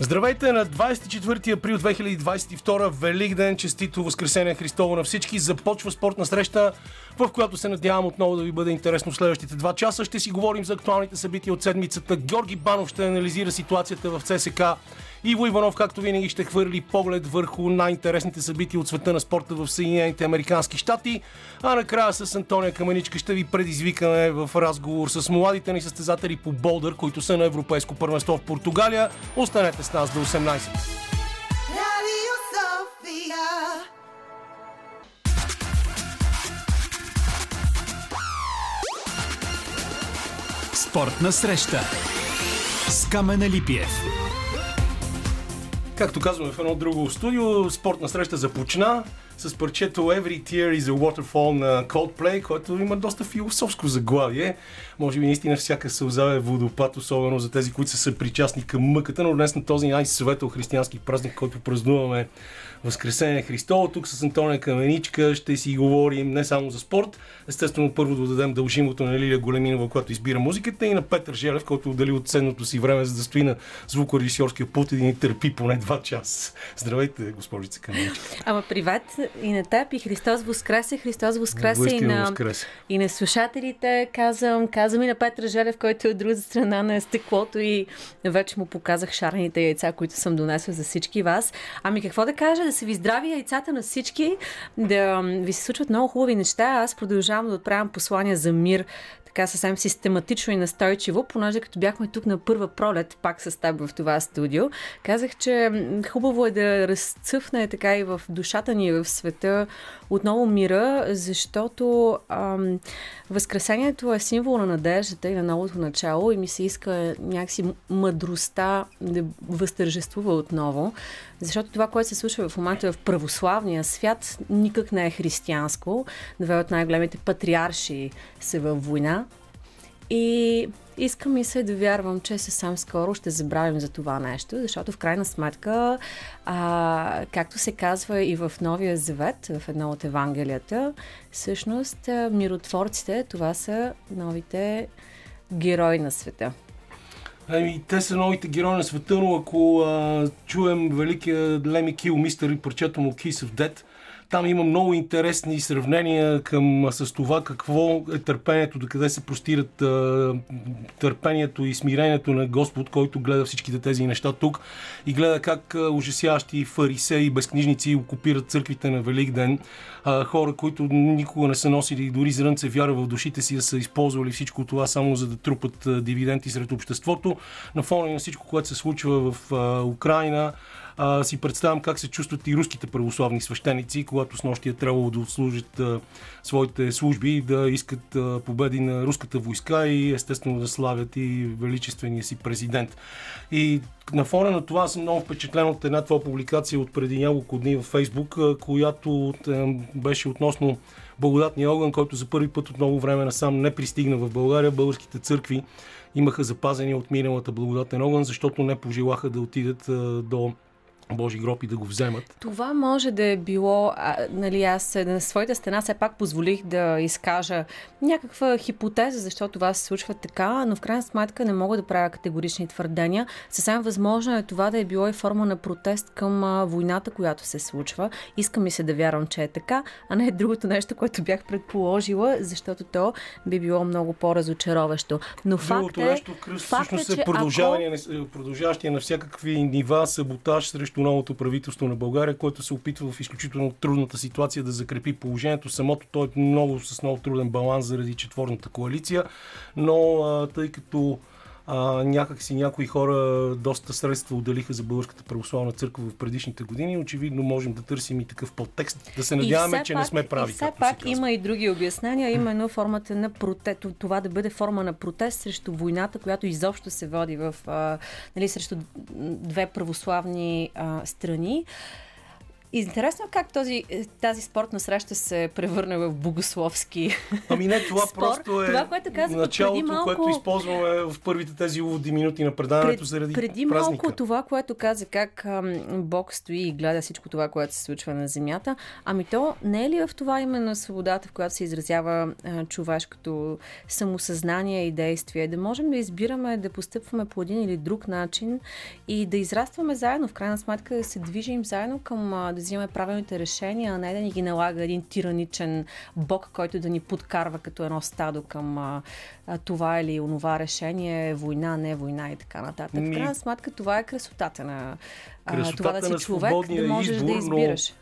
Здравейте на 24 април 2022, Велик ден, честито Възкресение Христово на всички. Започва спортна среща, в която се надявам отново да ви бъде интересно следващите два часа. Ще си говорим за актуалните събития от седмицата. Георги Банов ще анализира ситуацията в ЦСК. Иво Иванов, както винаги, ще хвърли поглед върху най-интересните събития от света на спорта в Съединените Американски щати. А накрая с Антония Каменичка ще ви предизвикаме в разговор с младите ни състезатели по болдър, които са на Европейско първенство в Португалия. Останете с нас до 18. Спортна среща с Камена Липиев. Както казваме в едно друго студио, спортна среща започна с парчето Every Tear is a Waterfall на Coldplay, което има доста философско заглавие. Може би наистина всяка сълза е водопад, особено за тези, които са съпричастни към мъката, но днес на този най-светъл християнски празник, който празнуваме Възкресение Христово. Тук с Антония Каменичка ще си говорим не само за спорт. Естествено, първо да дадем дължимото на Лилия Големинова, която избира музиката, и на Петър Желев, който отдели от ценното си време, за да стои на звукорежисьорския пулт и да ни търпи поне два часа. Здравейте, госпожица Каменичка. Ама приват и на теб, и Христос Воскресе, Христос Воскресе и на, и на слушателите. Казвам, казвам и на Петър Желев, който е от друга страна на стеклото и вече му показах шарените яйца, които съм донесла за всички вас. Ами какво да кажа? Да са ви здрави яйцата на всички, да ви се случват много хубави неща. Аз продължавам да отправям послания за мир, така съвсем систематично и настойчиво, понеже като бяхме тук на първа пролет, пак с теб в това студио, казах, че хубаво е да разцъфне така и в душата ни, в света отново мира, защото ам, Възкресението е символ на надеждата и на новото начало и ми се иска някакси мъдростта да възтържествува отново, защото това, което се случва в момента в православния свят, никак не е християнско. Две от най-големите патриарши са във война. И искам ми се да вярвам, че съвсем скоро ще забравим за това нещо, защото в крайна сметка, а, както се казва и в Новия Завет, в едно от Евангелията, всъщност миротворците, това са новите герои на света. Ами, те са новите герои на света, но ако а, чуем великия Леми Кил, мистер и парчето му Kiss of Death, там има много интересни сравнения към, с това какво е търпението, до къде се простират а, търпението и смирението на Господ, който гледа всичките тези неща тук и гледа как а, ужасяващи фарисеи безкнижници окупират църквите на Велик ден. А, хора, които никога не са носили дори зрънце вяра в душите си, да са използвали всичко това само за да трупат дивиденти сред обществото. На фона на всичко, което се случва в а, Украина, а, си представям как се чувстват и руските православни свещеници, когато с нощи е трябвало да служат а, своите служби и да искат а, победи на руската войска и естествено да славят и величествения си президент. И на фона на това съм много впечатлен от една твоя публикация от преди няколко дни във Фейсбук, която беше относно благодатния огън, който за първи път от много време насам не пристигна в България. Българските църкви имаха запазени от миналата благодатен огън, защото не пожелаха да отидат до Божи гроб и да го вземат. Това може да е било, а, нали, аз на своята стена все пак позволих да изкажа някаква хипотеза, защо това се случва така, но в крайна сметка не мога да правя категорични твърдения. Съвсем възможно е това да е било и форма на протест към а, войната, която се случва. Искам ми се да вярвам, че е така, а не е другото нещо, което бях предположила, защото то би било много по-разочароващо. Но факт е, нещо, факт е, че продължаване, ако... продължаващия на всякакви нива саботаж срещу срещу новото правителство на България, което се опитва в изключително трудната ситуация да закрепи положението. Самото той е много с много труден баланс заради четворната коалиция, но тъй като а, някак си някои хора доста средства отделиха за Българската православна църква в предишните години. Очевидно можем да търсим и такъв подтекст. Да се надяваме, че пак, не сме прави. И все пак има и други обяснения, именно формата на протест, това да бъде форма на протест срещу войната, която изобщо се води в, а, нали, срещу две православни а, страни. Интересно е как този, е, тази спортна среща се превърне в богословски Ами не, това спор. просто е това, което казах, началото, преди малко... което използваме в първите тези уводни минути на предаването Пред, заради Преди празника. малко това, което каза, как ам, Бог стои и гледа всичко това, което се случва на земята, ами то не е ли в това именно свободата, в която се изразява а, човешкото самосъзнание и действие, да можем да избираме да постъпваме по един или друг начин и да израстваме заедно, в крайна сметка да се движим заедно към а, да взимаме правилните решения, а не да ни ги налага един тираничен бог, който да ни подкарва като едно стадо към а, това или онова решение, война, не война и така нататък. В крайна сметка това е красотата на а, това да си човек, да можеш избор, да избираш.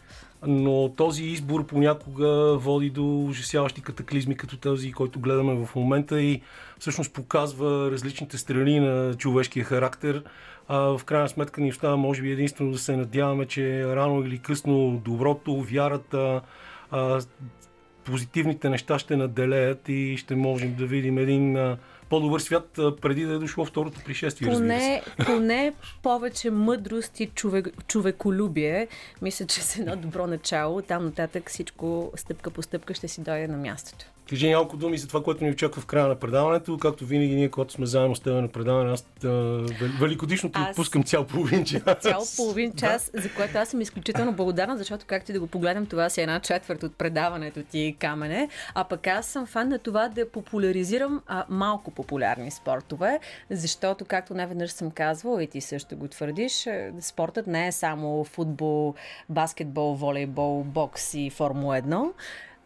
Но, този избор понякога води до ужасяващи катаклизми, като този, който гледаме в момента и всъщност показва различните страни на човешкия характер. А, в крайна сметка ни остава, може би, единствено да се надяваме, че рано или късно доброто, вярата, позитивните неща ще наделеят и ще можем да видим един по-добър свят преди да е дошло второто пришествие. Поне, поне повече мъдрост и човек, човеколюбие. Мисля, че с едно добро начало. Там нататък всичко стъпка по стъпка ще си дойде на мястото. Кажи няколко думи за това, което ни очаква в края на предаването. Както винаги, ние, когато сме заедно с теб на предаване, аз великодишно ти аз... пускам цял половин час. Цял половин час, да. за което аз съм изключително благодарна, защото, както и да го погледам, това си е една четвърт от предаването ти, Камене. А пък аз съм фан на това да популяризирам а, малко популярни спортове, защото, както не веднъж съм казвала, и ти също го твърдиш, спортът не е само футбол, баскетбол, волейбол, бокс и Формула 1.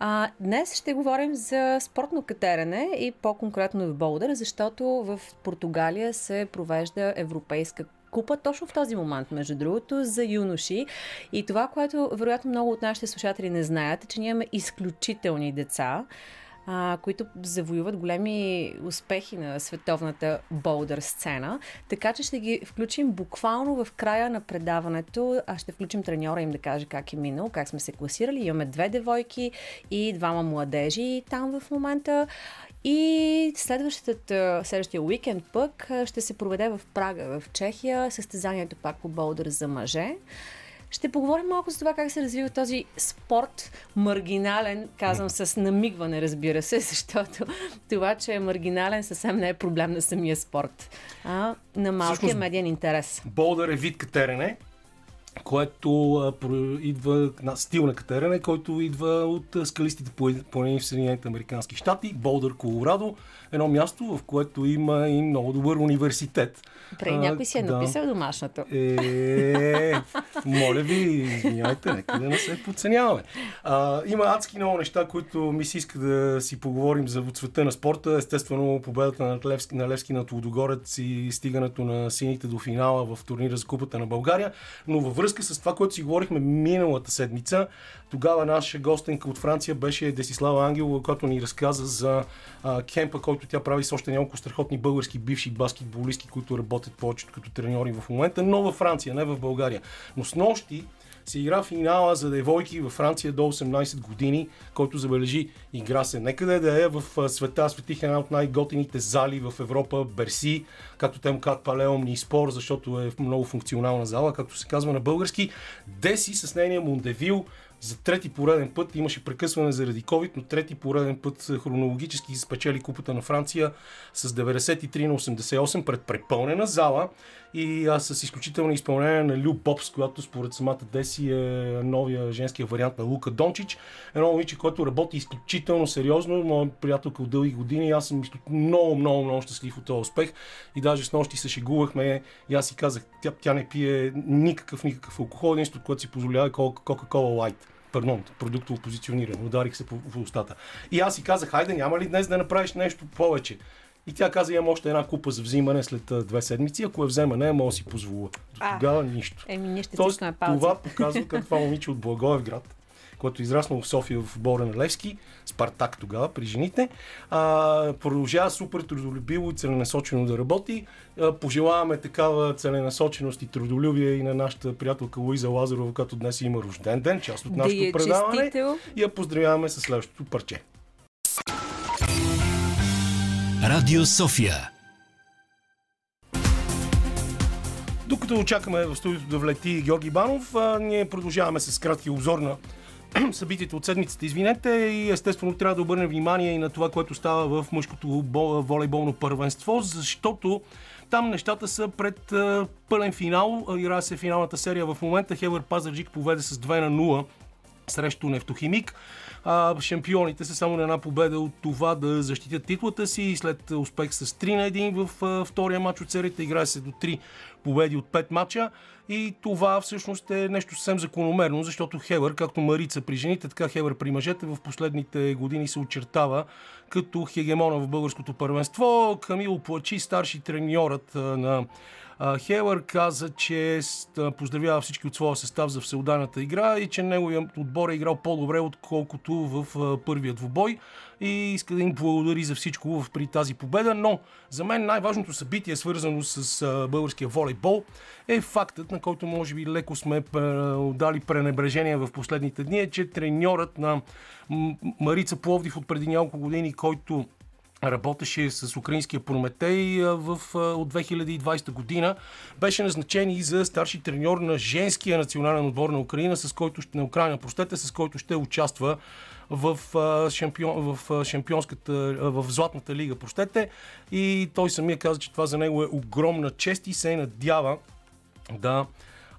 А, днес ще говорим за спортно катерене и по-конкретно в Болдър, защото в Португалия се провежда европейска купа точно в този момент, между другото, за юноши. И това, което вероятно много от нашите слушатели не знаят, е, че ние имаме изключителни деца а, които завоюват големи успехи на световната болдър сцена. Така че ще ги включим буквално в края на предаването. А ще включим треньора им да каже как е минал, как сме се класирали. Имаме две девойки и двама младежи там в момента. И следващия уикенд пък ще се проведе в Прага, в Чехия, състезанието пак по болдър за мъже. Ще поговорим малко за това как се развива този спорт маргинален, казвам с намигване, разбира се, защото това, че е маргинален, съвсем не е проблем на самия спорт, а на малкия Всъщност, медиен интерес. Болдър е вид катерене, което идва на стил на катерене, който идва от скалистите планини в Съединените Американски щати, Болдър, Колорадо, едно място, в което има и много добър университет. Преди някой си е да. написал домашното. Е, моля ви, извиняйте, нека да не се подценяваме. А, има адски много неща, които ми се иска да си поговорим за цвета на спорта. Естествено, победата на Левски, на Левски над Лудогорец и стигането на сините до финала в турнира за Купата на България. Но във връзка с това, което си говорихме миналата седмица, тогава наша гостенка от Франция беше Десислава Ангелова, която ни разказа за а, кемпа, който тя прави с още няколко страхотни български бивши баскетболисти, които работят повечето като треньори в момента, но във Франция, не в България. Но с нощи се игра финала за девойки във Франция до 18 години, който забележи игра се некъде да е в света. Светих една от най-готините зали в Европа, Берси, както те му казват Палеомни спор, защото е много функционална зала, както се казва на български. Деси с нейния Мондевил, за трети пореден път имаше прекъсване заради COVID, но трети пореден път хронологически спечели купата на Франция с 93 на 88 пред препълнена зала и аз с изключително изпълнение на Лю Попс, която според самата Деси е новия женския вариант на Лука Дончич. Едно момиче, което работи изключително сериозно, моя приятелка от дълги години. Аз съм много, много, много щастлив от този успех и даже с нощи се шегувахме и аз си казах, тя, тя не пие никакъв, никакъв алкохол, единството, което си позволява е Coca-Cola Light пардон, продуктово позициониране. Ударих се по, по устата. И аз си казах, хайде, няма ли днес да направиш нещо повече? И тя каза, имам още една купа за взимане след две седмици. Ако я взема, не мога да си позволя. До тогава нищо. Еми, ние ще Тоест, това показва как това момиче от Благоевград който е израснал в София в Бора на Левски, Спартак тогава при жените. А, продължава супер трудолюбиво и целенасочено да работи. А, пожелаваме такава целенасоченост и трудолюбие и на нашата приятелка Луиза Лазарова, която днес има рожден ден, част от нашото да предаване. Честител. И я поздравяваме с следващото парче. Радио София Докато очакваме в студиото да влети Георги Банов, ние продължаваме с кратки обзор на събитията от седмицата, извинете, и естествено трябва да обърнем внимание и на това, което става в мъжкото волейболно първенство, защото там нещата са пред пълен финал. Играе се финалната серия в момента. Хевър Пазарджик поведе с 2 на 0 срещу Нефтохимик. А, шампионите са само на една победа от това да защитят титлата си и след успех с 3 на 1 в втория матч от серията играе се до 3 победи от 5 мача и това всъщност е нещо съвсем закономерно, защото Хевър, както Марица при жените, така Хевър при мъжете в последните години се очертава като хегемона в българското първенство. Камил Плачи, старши треньорът на Хелър каза, че поздравява всички от своя състав за всеударната игра и че неговият отбор е играл по-добре, отколкото в първият двубой и иска да им благодари за всичко при тази победа. Но за мен най-важното събитие, свързано с българския волейбол, е фактът, на който може би леко сме дали пренебрежение в последните дни, е, че треньорът на Марица Пловдив от преди няколко години, който работеше с украинския Прометей в, от 2020 година. Беше назначен и за старши треньор на женския национален отбор на Украина, с който на Украина, простете, с който ще участва в, шампион, в шампионската, в Златната лига, простете. И той самия каза, че това за него е огромна чест и се надява да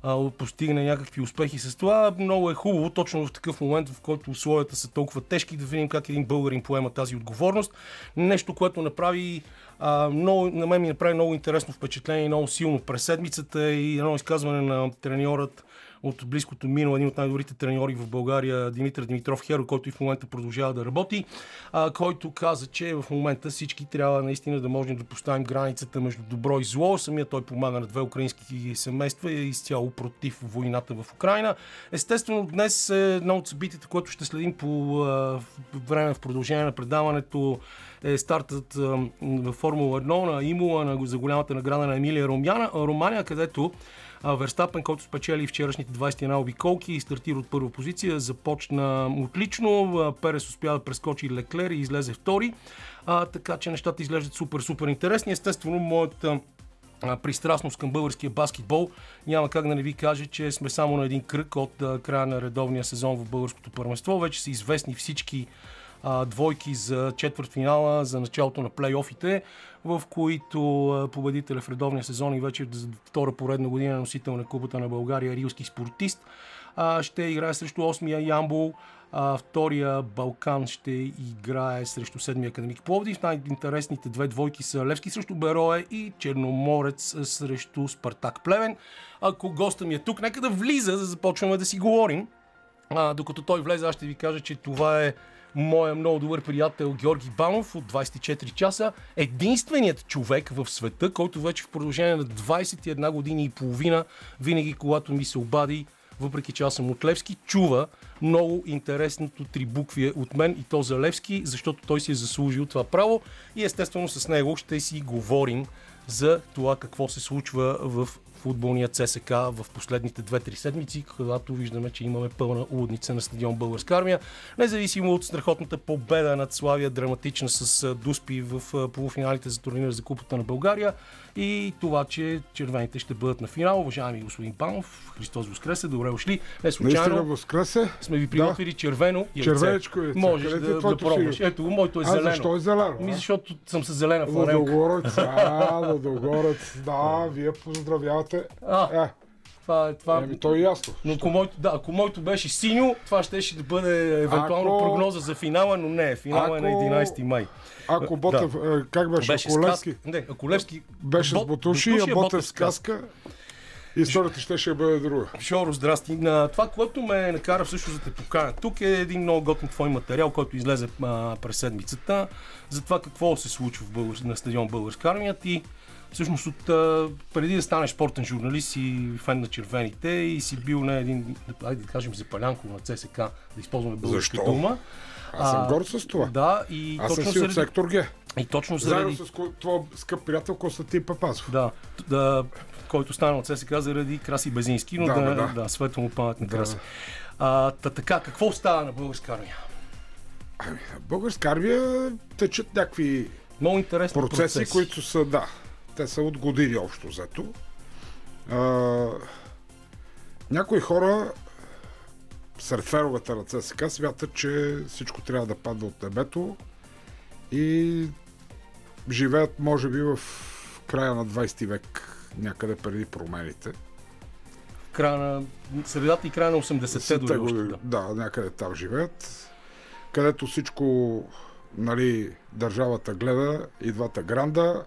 а, постигне някакви успехи с това. Много е хубаво, точно в такъв момент, в който условията са толкова тежки, да видим как един българин поема тази отговорност. Нещо, което направи а, много, на мен ми направи много интересно впечатление много силно през седмицата и едно изказване на треньорът от близкото минало, един от най-добрите треньори в България, Димитър Димитров Херо, който и в момента продължава да работи, а, който каза, че в момента всички трябва наистина да можем да поставим границата между добро и зло. Самия той помага на две украински семейства и е изцяло против войната в Украина. Естествено, днес е едно от събитията, което ще следим по а, време в продължение на предаването е стартът в Формула 1 на Имула на, за голямата награда на Емилия Ромяна, Романия, където Верстапен, който спечели вчерашните 21 обиколки и стартира от първа позиция, започна отлично. Перес успя да прескочи Леклер и излезе втори. А, така че нещата изглеждат супер, супер интересни. Естествено, моята пристрастност към българския баскетбол, няма как да не ви кажа, че сме само на един кръг от края на редовния сезон в българското първенство. Вече са известни всички а, двойки за четвърт финала, за началото на плейофите, в които победителя в редовния сезон и вече за втора поредна година носител на Кубата на България, рилски спортист, а, ще играе срещу 8-я Ямбол, а, втория Балкан ще играе срещу седмия академик Пловдив. Най-интересните две двойки са Левски срещу Берое и Черноморец срещу Спартак Плевен. Ако госта ми е тук, нека да влиза, за да започваме да си говорим. А, докато той влезе, аз ще ви кажа, че това е моя много добър приятел Георги Банов от 24 часа, единственият човек в света, който вече в продължение на 21 години и половина, винаги когато ми се обади, въпреки че аз съм от Левски, чува много интересното три букви от мен и то за Левски, защото той си е заслужил това право. И естествено с него ще си говорим за това какво се случва в футболния ЦСК в последните 2-3 седмици, когато виждаме, че имаме пълна улудница на стадион Българска армия. Независимо от страхотната победа над Славия, драматична с Дуспи в полуфиналите за турнира за Купата на България и това, че червените ще бъдат на финал. Уважаеми господин Панов, Христос Воскресе, добре ушли. Не случайно воскресе. сме ви приготвили да. червено и Червенечко е. Можеш да, да, да пробваш. Ето, моето е зелено. А защо е зелено? Ми, защото съм с зелена фланелка. Лодогорец, а, Лодогорец. Да, вие поздравявате. А, е. Това, това... Еми, то е ясно. Но ако моето, да, ако моето беше синьо, това ще, ще да евентуално ако... прогноза за финала, но не, финала ако... е на 11 май. Ако Ботев, да. Е, как беше? беше ако Левски, не, ако Левски беше Бот, с Ботуши, а Ботев с каска. Историята ще ще бъде друга. Шоро, здрасти. На това, което ме накара всъщност да те поканя тук е един много готин твой материал, който излезе а, през седмицата за това какво се случва в българ... на стадион Българска армия. Ти всъщност от, а, преди да станеш спортен журналист и фен на червените и си бил на един, айде да кажем, запалянко на ЦСК, да използваме българска Защо? дума. Аз съм горд с това. Да, и Аз точно съм си от сектор Г. И точно заради... Заедно с твой скъп приятел Константин Папазов. Да, да който стана от ССК заради Краси Безински, но да, да, да, да светло му памет на да. Краси. А, та, така, какво става на българска армия? Ами, на българска армия течат някакви Много интересни процеси, процеси, които са, да, те са от години общо взето. Някои хора сред феровете на ЦСК смятат, че всичко трябва да падне от небето и живеят, може би, в края на 20 век, някъде преди промените. Края на средата и края на 80-те дори още, да. да, някъде там живеят, където всичко, нали, държавата гледа и двата гранда,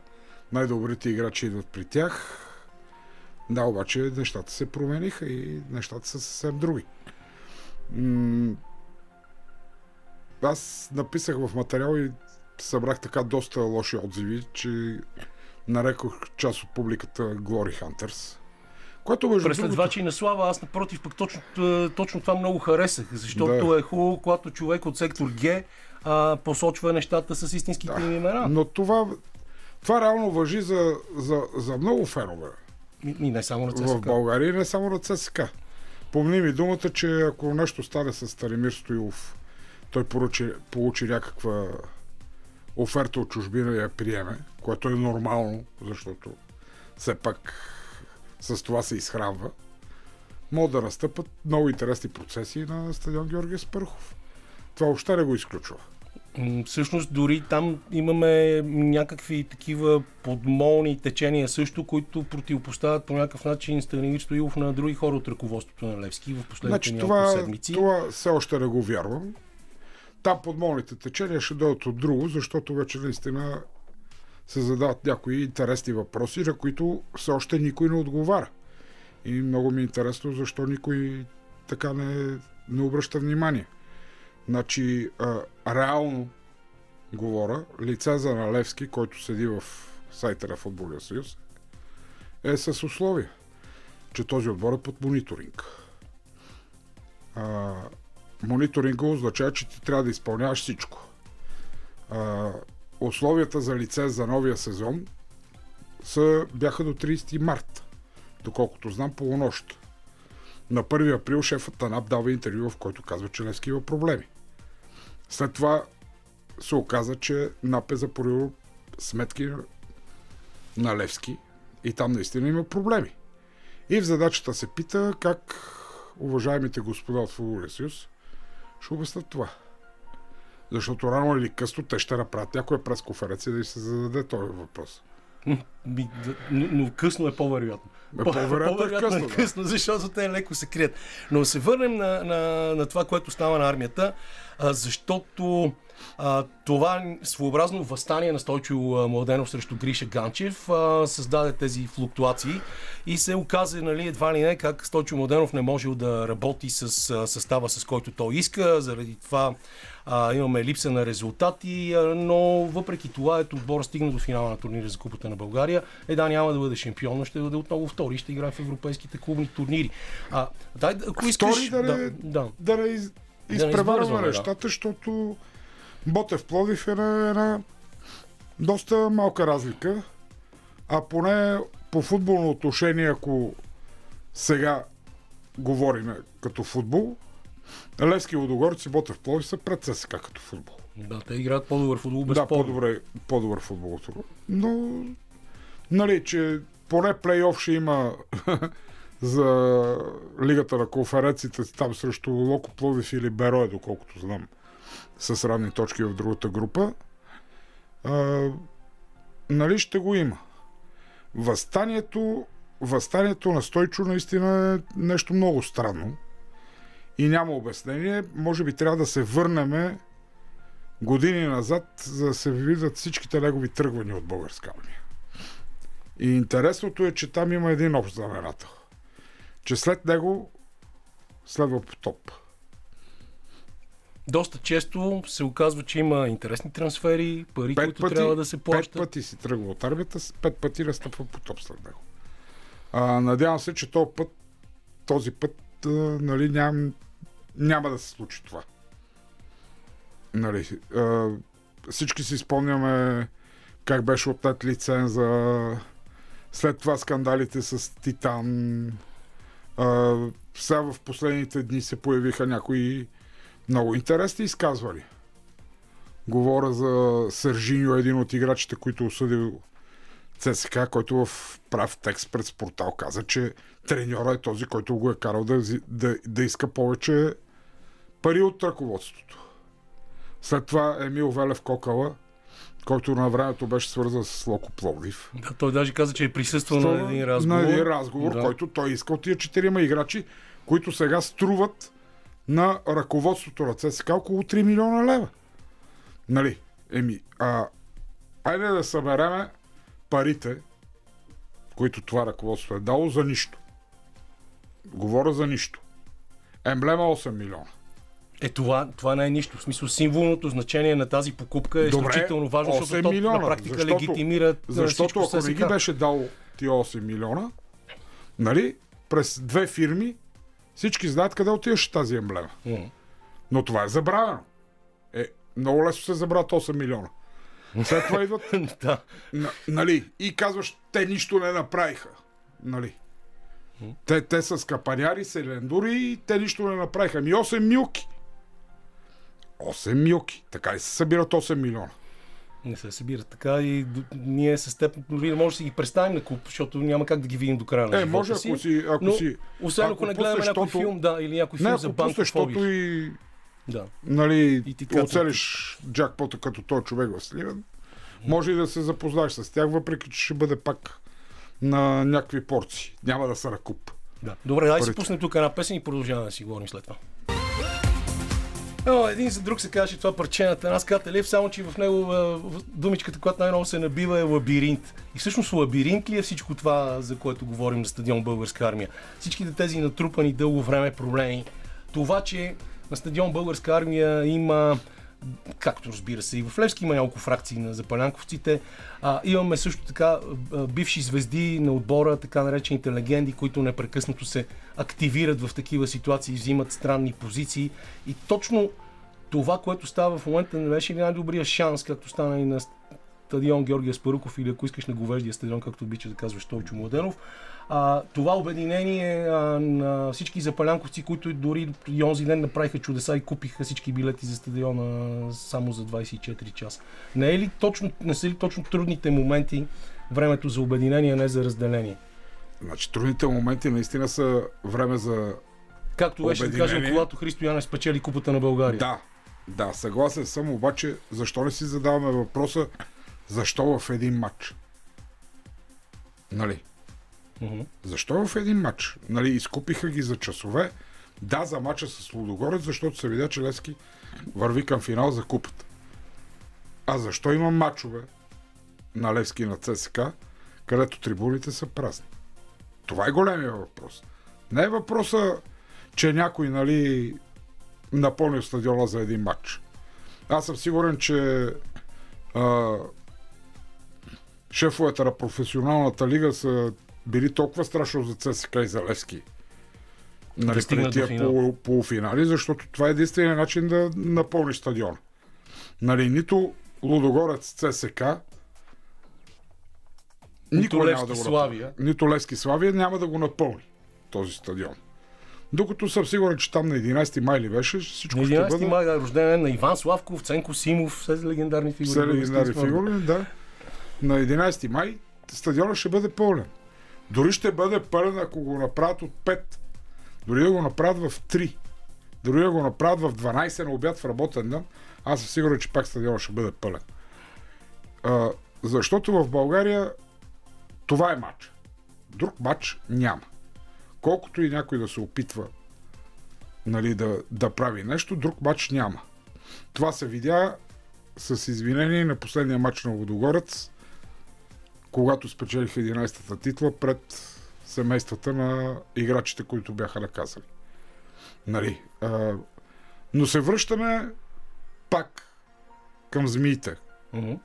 най-добрите играчи идват при тях. Да, обаче нещата се промениха и нещата са съвсем други. Аз написах в материал и събрах така доста лоши отзиви, че нарекох част от публиката Glory Hunters. Което между Преследвачи другото... на слава, аз напротив пък точно, точно това много харесах, защото да. е хубаво, когато човек от сектор Г а, посочва нещата с истинските да. имена. Но това, това реално въжи за, за, за много фенове. И, не само на ЦСК. В България не само на ЦСК. Помни ми думата, че ако нещо стане с Старимир Стоилов, той поручи, получи някаква оферта от чужбина и я приеме, което е нормално, защото все пак с това се изхранва, могат да настъпат много интересни процеси на стадион Георгия Спърхов. Това въобще не го изключва. Всъщност дори там имаме някакви такива подмолни течения също, които противопоставят по някакъв начин Станимир Стоилов на други хора от ръководството на Левски в последните значи, това, седмици. Това все още не го вярвам. Там подмолните течения ще дойдат от друго, защото вече наистина се задават някои интересни въпроси, на които все още никой не отговаря. И много ми е интересно защо никой така не, не обръща внимание. Значи, а, реално говоря, лице за Налевски, който седи в сайта на Футболния съюз, е с условия, че този отбор е под мониторинг. А, мониторинга означава, че ти трябва да изпълняваш всичко. А, условията за лице за новия сезон са, бяха до 30 март, доколкото знам, полунощ. На 1 април шефът Танап дава интервю, в който казва, че Левски има проблеми. След това се оказа, че НАП е запорил сметки на Левски и там наистина има проблеми. И в задачата се пита как уважаемите господа от Футболния съюз ще обяснат това. Защото рано или късно те ще направят някоя пресконференция да се зададе този въпрос. Но, но късно е по-вероятно. По-вероятно, по-вероятно е късно, е късно, защото те леко се крият. Но се върнем на, на, на това, което става на армията, а, защото а, това своеобразно възстание на Стойчо Младенов срещу Гриша Ганчев а, създаде тези флуктуации и се оказа нали, едва ли не как Стойчо Младенов не можел да работи с състава, с който той иска. Заради това а, имаме липса на резултати, а, но въпреки това ето отбора стигна до финала на турнира за Купата на България. Е, да, няма да бъде шампион, но ще бъде отново втори, ще играе в европейските клубни турнири. А, дай, ако искаш... Втори да, да, да, да не из, изпреварваме да нещата, да. защото Ботев Плодив е на една доста малка разлика, а поне по футболно отношение, ако сега говорим като футбол, Левски Водогорци и Ботев Пловдив са пред ЦСКА като футбол. Да, те играят по-добър футбол, без Да, по-добре, по-добър футбол. Но, нали, че поне плейоф ще има за Лигата на конференциите там срещу Локо Пловдив или Берое, доколкото знам, с равни точки в другата група. А, нали ще го има. Възстанието, възстанието на Стойчо наистина е нещо много странно и няма обяснение. Може би трябва да се върнем години назад, за да се видят всичките негови тръгвания от българска армия. И интересното е, че там има един общ знаменател. Че след него следва потоп. Доста често се оказва, че има интересни трансфери, пари, пет които пъти, трябва да се плащат. Пет пъти си тръгва от армията, пет пъти настъпва потоп след него. А, надявам се, че този път, този път нали, ням, няма да се случи това. Нали, а, всички си спомняме как беше отнет лиценза, след това скандалите с Титан. А, сега в последните дни се появиха някои много интересни изказвали. Говоря за Сержиньо, един от играчите, които осъдил ЦСКА, който в прав текст пред спортал каза, че треньора е този, който го е карал да, да, да иска повече пари от ръководството. След това Емил Велев Кокала, който на времето беше свързан с Локо Пловдив. Да, той даже каза, че е присъствал на един разговор. На един разговор, да. който той искал тия четирима играчи, които сега струват на ръководството на ЦСКА около 3 милиона лева. Нали? Еми, а, айде да събереме парите, които това ръководство е дало за нищо. Говоря за нищо. Емблема 8 милиона. Е, това, това не е нищо. В смисъл, символното значение на тази покупка е Добре, изключително важно, защото милиона, на практика защото, легитимира Защото ако не ги беше дал ти 8 милиона, нали, през две фирми всички знаят къде отиваше тази емблема. Mm. Но това е забравено. Е, много лесно се забравят 8 милиона. След това идват. да. нали? И казваш, те нищо не направиха. Нали? Те, те са скапаняри, селендури и те нищо не направиха. Ми 8 милки. 8 милки. Така и се събират 8 милиона. Не се събират така и ние с теб дори не може да си ги представим на куп, защото няма как да ги видим до края на Е, може ако си... Ако но, си освен ако, ако не гледаме някой филм, да, или някой филм не, за защото и... Да. Нали, и ти оцелиш джакпота като този човек в Сливен, може и да се запознаеш с тях, въпреки че ще бъде пак на някакви порции. Няма да са на куп. Да. Добре, дай си пуснем тук една песен и продължаваме да си говорим след това. О, един за друг се казваше това парче на Танас Кателев, само че в него думичката, която най-много се набива е лабиринт. И всъщност лабиринт ли е всичко това, за което говорим на стадион Българска армия? Всичките тези натрупани дълго време проблеми. Това, че на стадион Българска армия има както разбира се и в Левски има няколко фракции на запалянковците. А, имаме също така бивши звезди на отбора, така наречените легенди, които непрекъснато се активират в такива ситуации, взимат странни позиции. И точно това, което става в момента, не беше най-добрия шанс, както стана и на стадион Георгия Спаруков или ако искаш на говеждия стадион, както обича да казваш Стойчо Младенов, а, това обединение а, на всички запалянковци, които дори и онзи ден направиха чудеса и купиха всички билети за стадиона само за 24 часа. Не, е ли точно, не са ли точно трудните моменти времето за обединение, не за разделение? Значи трудните моменти наистина са време за Както беше да кажем, когато Христо Янев спечели купата на България. Да, да, съгласен съм, обаче защо не си задаваме въпроса защо в един матч? Нали? Защо в един матч? Нали, изкупиха ги за часове. Да, за матча с Лудогорец, защото се видя, че Лески върви към финал за купата. А защо има матчове на Левски на ЦСК, където трибуните са празни? Това е големия въпрос. Не е въпроса, че някой нали, напълнил стадиона за един матч. Аз съм сигурен, че а, шефовете на професионалната лига са били толкова страшно за ЦСКА и за Левски. Нали, да тия пол, полуфинали, защото това е единствения начин да напълни стадион. Нали, нито Лудогорец ЦСК, никой няма да Славия. Нито Левски Славия няма да го напълни този стадион. Докато съм сигурен, че там на 11 май ли беше, всичко на 11 ще бъде... май, рожден на Иван Славков, Ценко Симов, все легендарни фигури. Все легендарни фигури, да. На 11 май стадиона ще бъде пълен. Дори ще бъде пълен, ако го направят от 5. Дори да го направят в 3. Дори да го направят в 12 на обяд в работен ден, аз съм сигурен, че пак стадиона ще бъде пълен. А, защото в България това е матч. Друг матч няма. Колкото и някой да се опитва нали, да, да прави нещо, друг матч няма. Това се видя с извинение на последния матч на Водогорец когато спечелиха 11-та титла пред семействата на играчите, които бяха наказани. Нали? А, но се връщаме пак към змиите. Mm-hmm.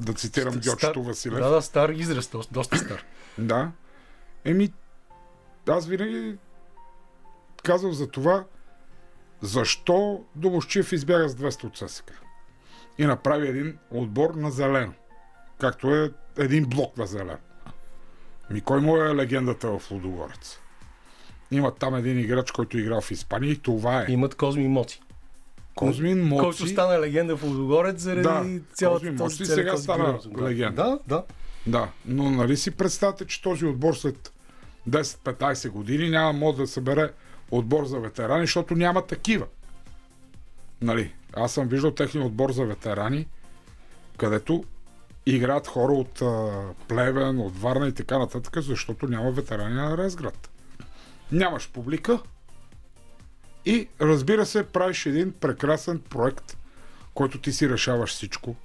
Да цитирам Георгето Василев. Да, да, стар израз, доста стар. да. Еми, аз винаги казвам за това, защо Домощиев избяга с 200 от ССК и направи един отбор на зелено, както е един блок на зелен. Ми кой му е легендата в Лудогорец? Има там един играч, който играл в Испания и това е. Имат Козми Моци. Козмин Моци. Който стана легенда в Лудогорец заради да, цялата Козмин Моци сега стана легенда. Да, да. Да, но нали си представете, че този отбор след 10-15 години няма може да събере отбор за ветерани, защото няма такива. Нали, аз съм виждал техния отбор за ветерани, където играят хора от а, Плевен, от Варна и така нататък, защото няма ветерани на Разград. Нямаш публика и разбира се, правиш един прекрасен проект, който ти си решаваш всичко,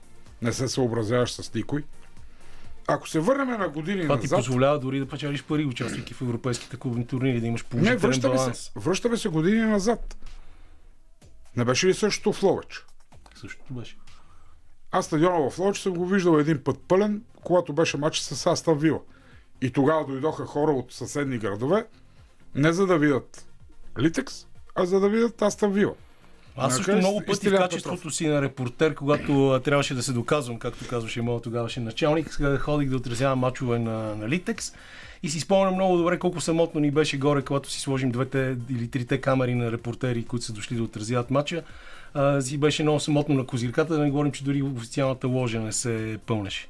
не се съобразяваш с никой. Ако се върнем на години Това назад... ти позволява дори да печелиш пари, участвайки в европейските клубни турнири, да имаш положителен не, връщаме баланс. Се, връщаме се години назад. Не беше ли същото в Ловеч? Същото беше. Аз стадиона в Ловеч съм го виждал един път пълен, когато беше матч с Астан Вила. И тогава дойдоха хора от съседни градове, не за да видят Литекс, а за да видят Астан Вила. Аз също много пъти в качеството си на репортер, когато трябваше да се доказвам, както казваше моят тогавашен началник, сега ходих да отразявам мачове на, на Литекс и си спомням много добре колко самотно ни беше горе, когато си сложим двете или трите камери на репортери, които са дошли да отразяват мача. А, си беше много самотно на козирката, да не говорим, че дори официалната ложа не се пълнеше.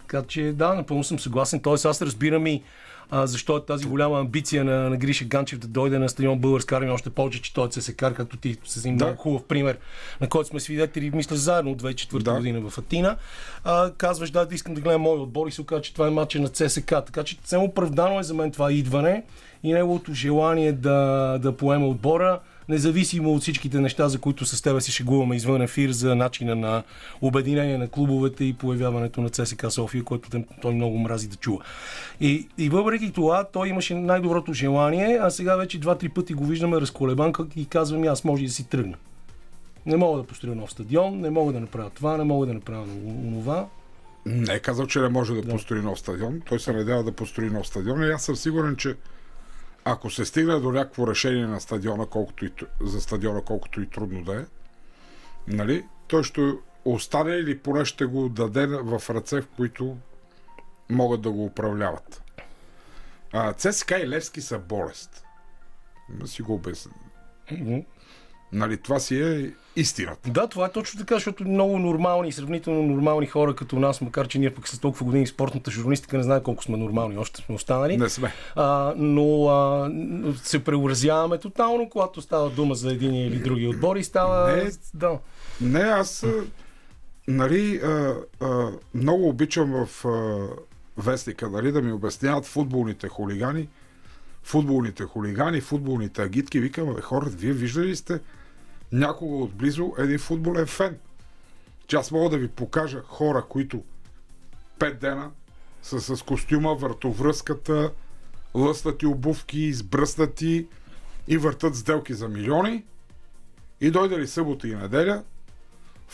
Така че да, напълно съм съгласен. Тоест аз разбирам и а, защо е тази голяма амбиция на, на Гриша Ганчев да дойде на стадион Българска армия, още повече, че той е ЦСКАР, както ти с един Да. много хубав пример, на който сме свидетели, мисля, заедно от 2004 Да. година в Атина. А, казваш, да, да искам да гледам мой отбор и се оказа, че това е матча на ЦСК. Така че съвсем оправдано е за мен това идване и неговото желание да, да поеме отбора независимо от всичките неща, за които с тебе си шегуваме извън ефир, за начина на обединение на клубовете и появяването на ЦСКА София, което той много мрази да чува. И, и въпреки това, той имаше най-доброто желание, а сега вече два-три пъти го виждаме разколебан как- и казвам, аз може да си тръгна. Не мога да построя нов стадион, не мога да направя това, не мога да направя това. Не е казал, че не може да, построи нов стадион. Той се надява да построи нов стадион и аз съм сигурен, че ако се стигне до някакво решение на стадиона, колкото и, за стадиона, колкото и трудно да е, нали, той ще остане или поне ще го даде в ръце, в които могат да го управляват. А, ЦСКА и Левски са болест. Да си го обясня. Нали, това си е истината. Да, това е точно така, защото много нормални, сравнително нормални хора като нас, макар че ние пък с толкова години спортната журналистика не знаем колко сме нормални, още сме останали. Не сме. А, но а, се преобразяваме тотално, когато става дума за един или други отбор и става... Не. Да. Не, аз нали, а, а, много обичам в а, вестника нали, да ми обясняват футболните хулигани, футболните хулигани, футболните агитки. Викам, хора, вие виждали ли сте някого отблизо един футболен фен? Че аз мога да ви покажа хора, които пет дена са с костюма, въртовръзката, лъснати обувки, избръснати и въртат сделки за милиони. И дойде ли събота и неделя,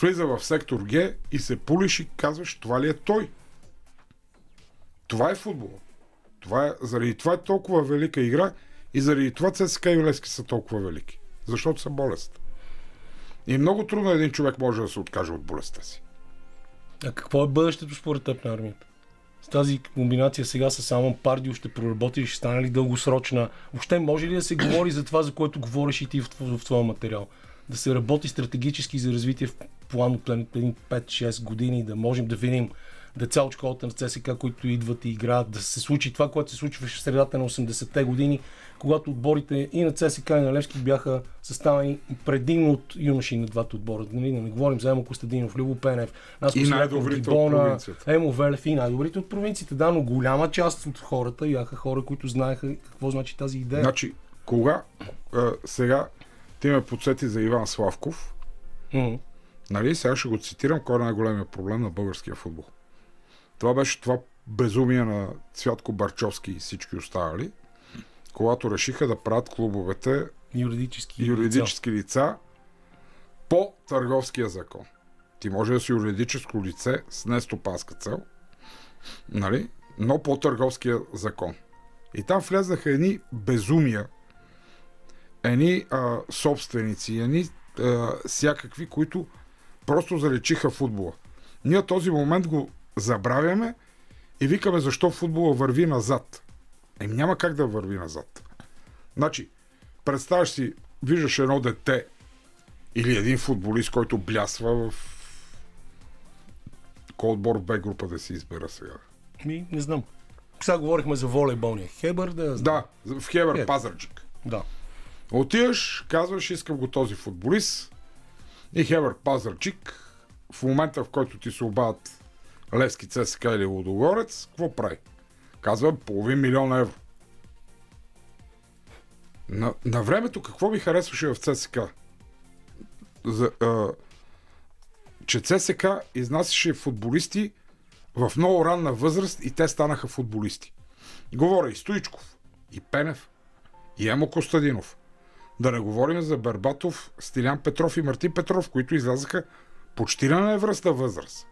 влиза в сектор Г и се пулиш и казваш, това ли е той? Това е футбол. Това е, заради това е толкова велика игра и заради това ЦСКА и Левски са толкова велики. Защото са болест. И много трудно един човек може да се откаже от болестта си. А какво е бъдещето според теб на армията? С тази комбинация сега с Амон Пардио ще проработи ще стане ли дългосрочна? Въобще може ли да се говори за това, за което говориш и ти в, в, твоя материал? Да се работи стратегически за развитие в план от един 5-6 години, да можем да видим деца от школата на ЦСК, които идват и играят, да се случи това, което се случваше в средата на 80-те години, когато отборите и на ЦСК и на Левски бяха съставени предимно от юноши на двата отбора. Нали, да не говорим за Емо Костадинов, Любо Пенев, нас И най-добрите от провинцията. Емо Велев и най-добрите от провинцията. Да, но голяма част от хората бяха хора, които знаеха какво значи тази идея. Значи, кога а, сега ти ме подсети за Иван Славков, М. Нали, сега ще го цитирам, кой е най-големия проблем на българския футбол. Това беше това безумие на Цвятко Барчовски и всички останали, когато решиха да правят клубовете Юридически. юридически лица по търговския закон. Ти може да си юридическо лице с нестопанска цел, нали? но по търговския закон. И там влезнаха едни безумия, едни а, собственици, едни а, всякакви, които просто залечиха футбола. Ние този момент го забравяме и викаме защо футбола върви назад. Еми няма как да върви назад. Значи, представяш си, виждаш едно дете или един футболист, който блясва в кой отбор в Б група да си избера сега. Ми, не знам. Сега говорихме за волейболния. Хебър да... Да, в Хебър, Хебър. Пазарджик. Да. Отиваш, казваш, искам го този футболист. И Хебър Пазарчик, в момента в който ти се обадят Левски ЦСК или Лудогорец, какво прави? Казва половин милион евро. На, на времето какво ми харесваше в ЦСК? За, а, че ЦСК изнасяше футболисти в много ранна възраст и те станаха футболисти. Говоря и Стоичков, и Пенев, и Емо Костадинов. Да не говорим за Барбатов, Стилян Петров и Мартин Петров, които излязаха почти на невръста възраст.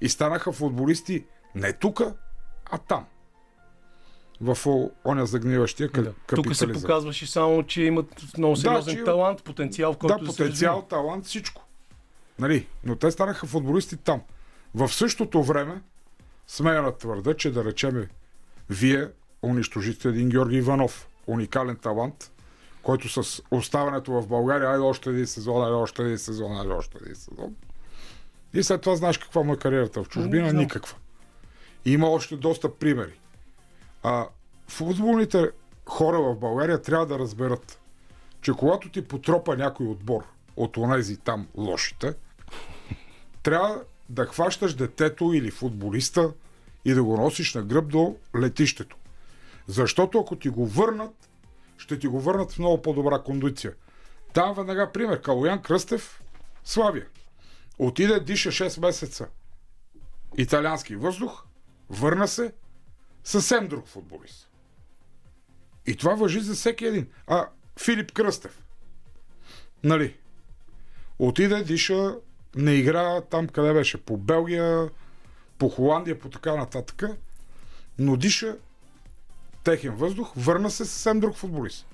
И станаха футболисти не тука, а там. В оня загниващия да. Тук се показваше само, че имат много сериозен да, че... талант, потенциал, в който Да, потенциал, се талант, всичко. Нали? Но те станаха футболисти там. В същото време, смея да твърда, че да речеме, вие унищожите един Георги Иванов. Уникален талант, който с оставането в България, айде още един сезон, айде още един сезон, айде още един сезон. И след това знаеш каква му е кариерата в чужбина? Никаква. И има още доста примери. А футболните хора в България трябва да разберат, че когато ти потропа някой отбор от онези там лошите, трябва да хващаш детето или футболиста и да го носиш на гръб до летището. Защото ако ти го върнат, ще ти го върнат в много по-добра кондиция. Там веднага пример. Калоян Кръстев, Славия. Отиде, диша 6 месеца италиански въздух, върна се, съвсем друг футболист. И това въжи за всеки един. А Филип Кръстев, нали, отиде, диша, не игра там къде беше, по Белгия, по Холандия, по така нататък, но диша техен въздух, върна се съвсем друг футболист.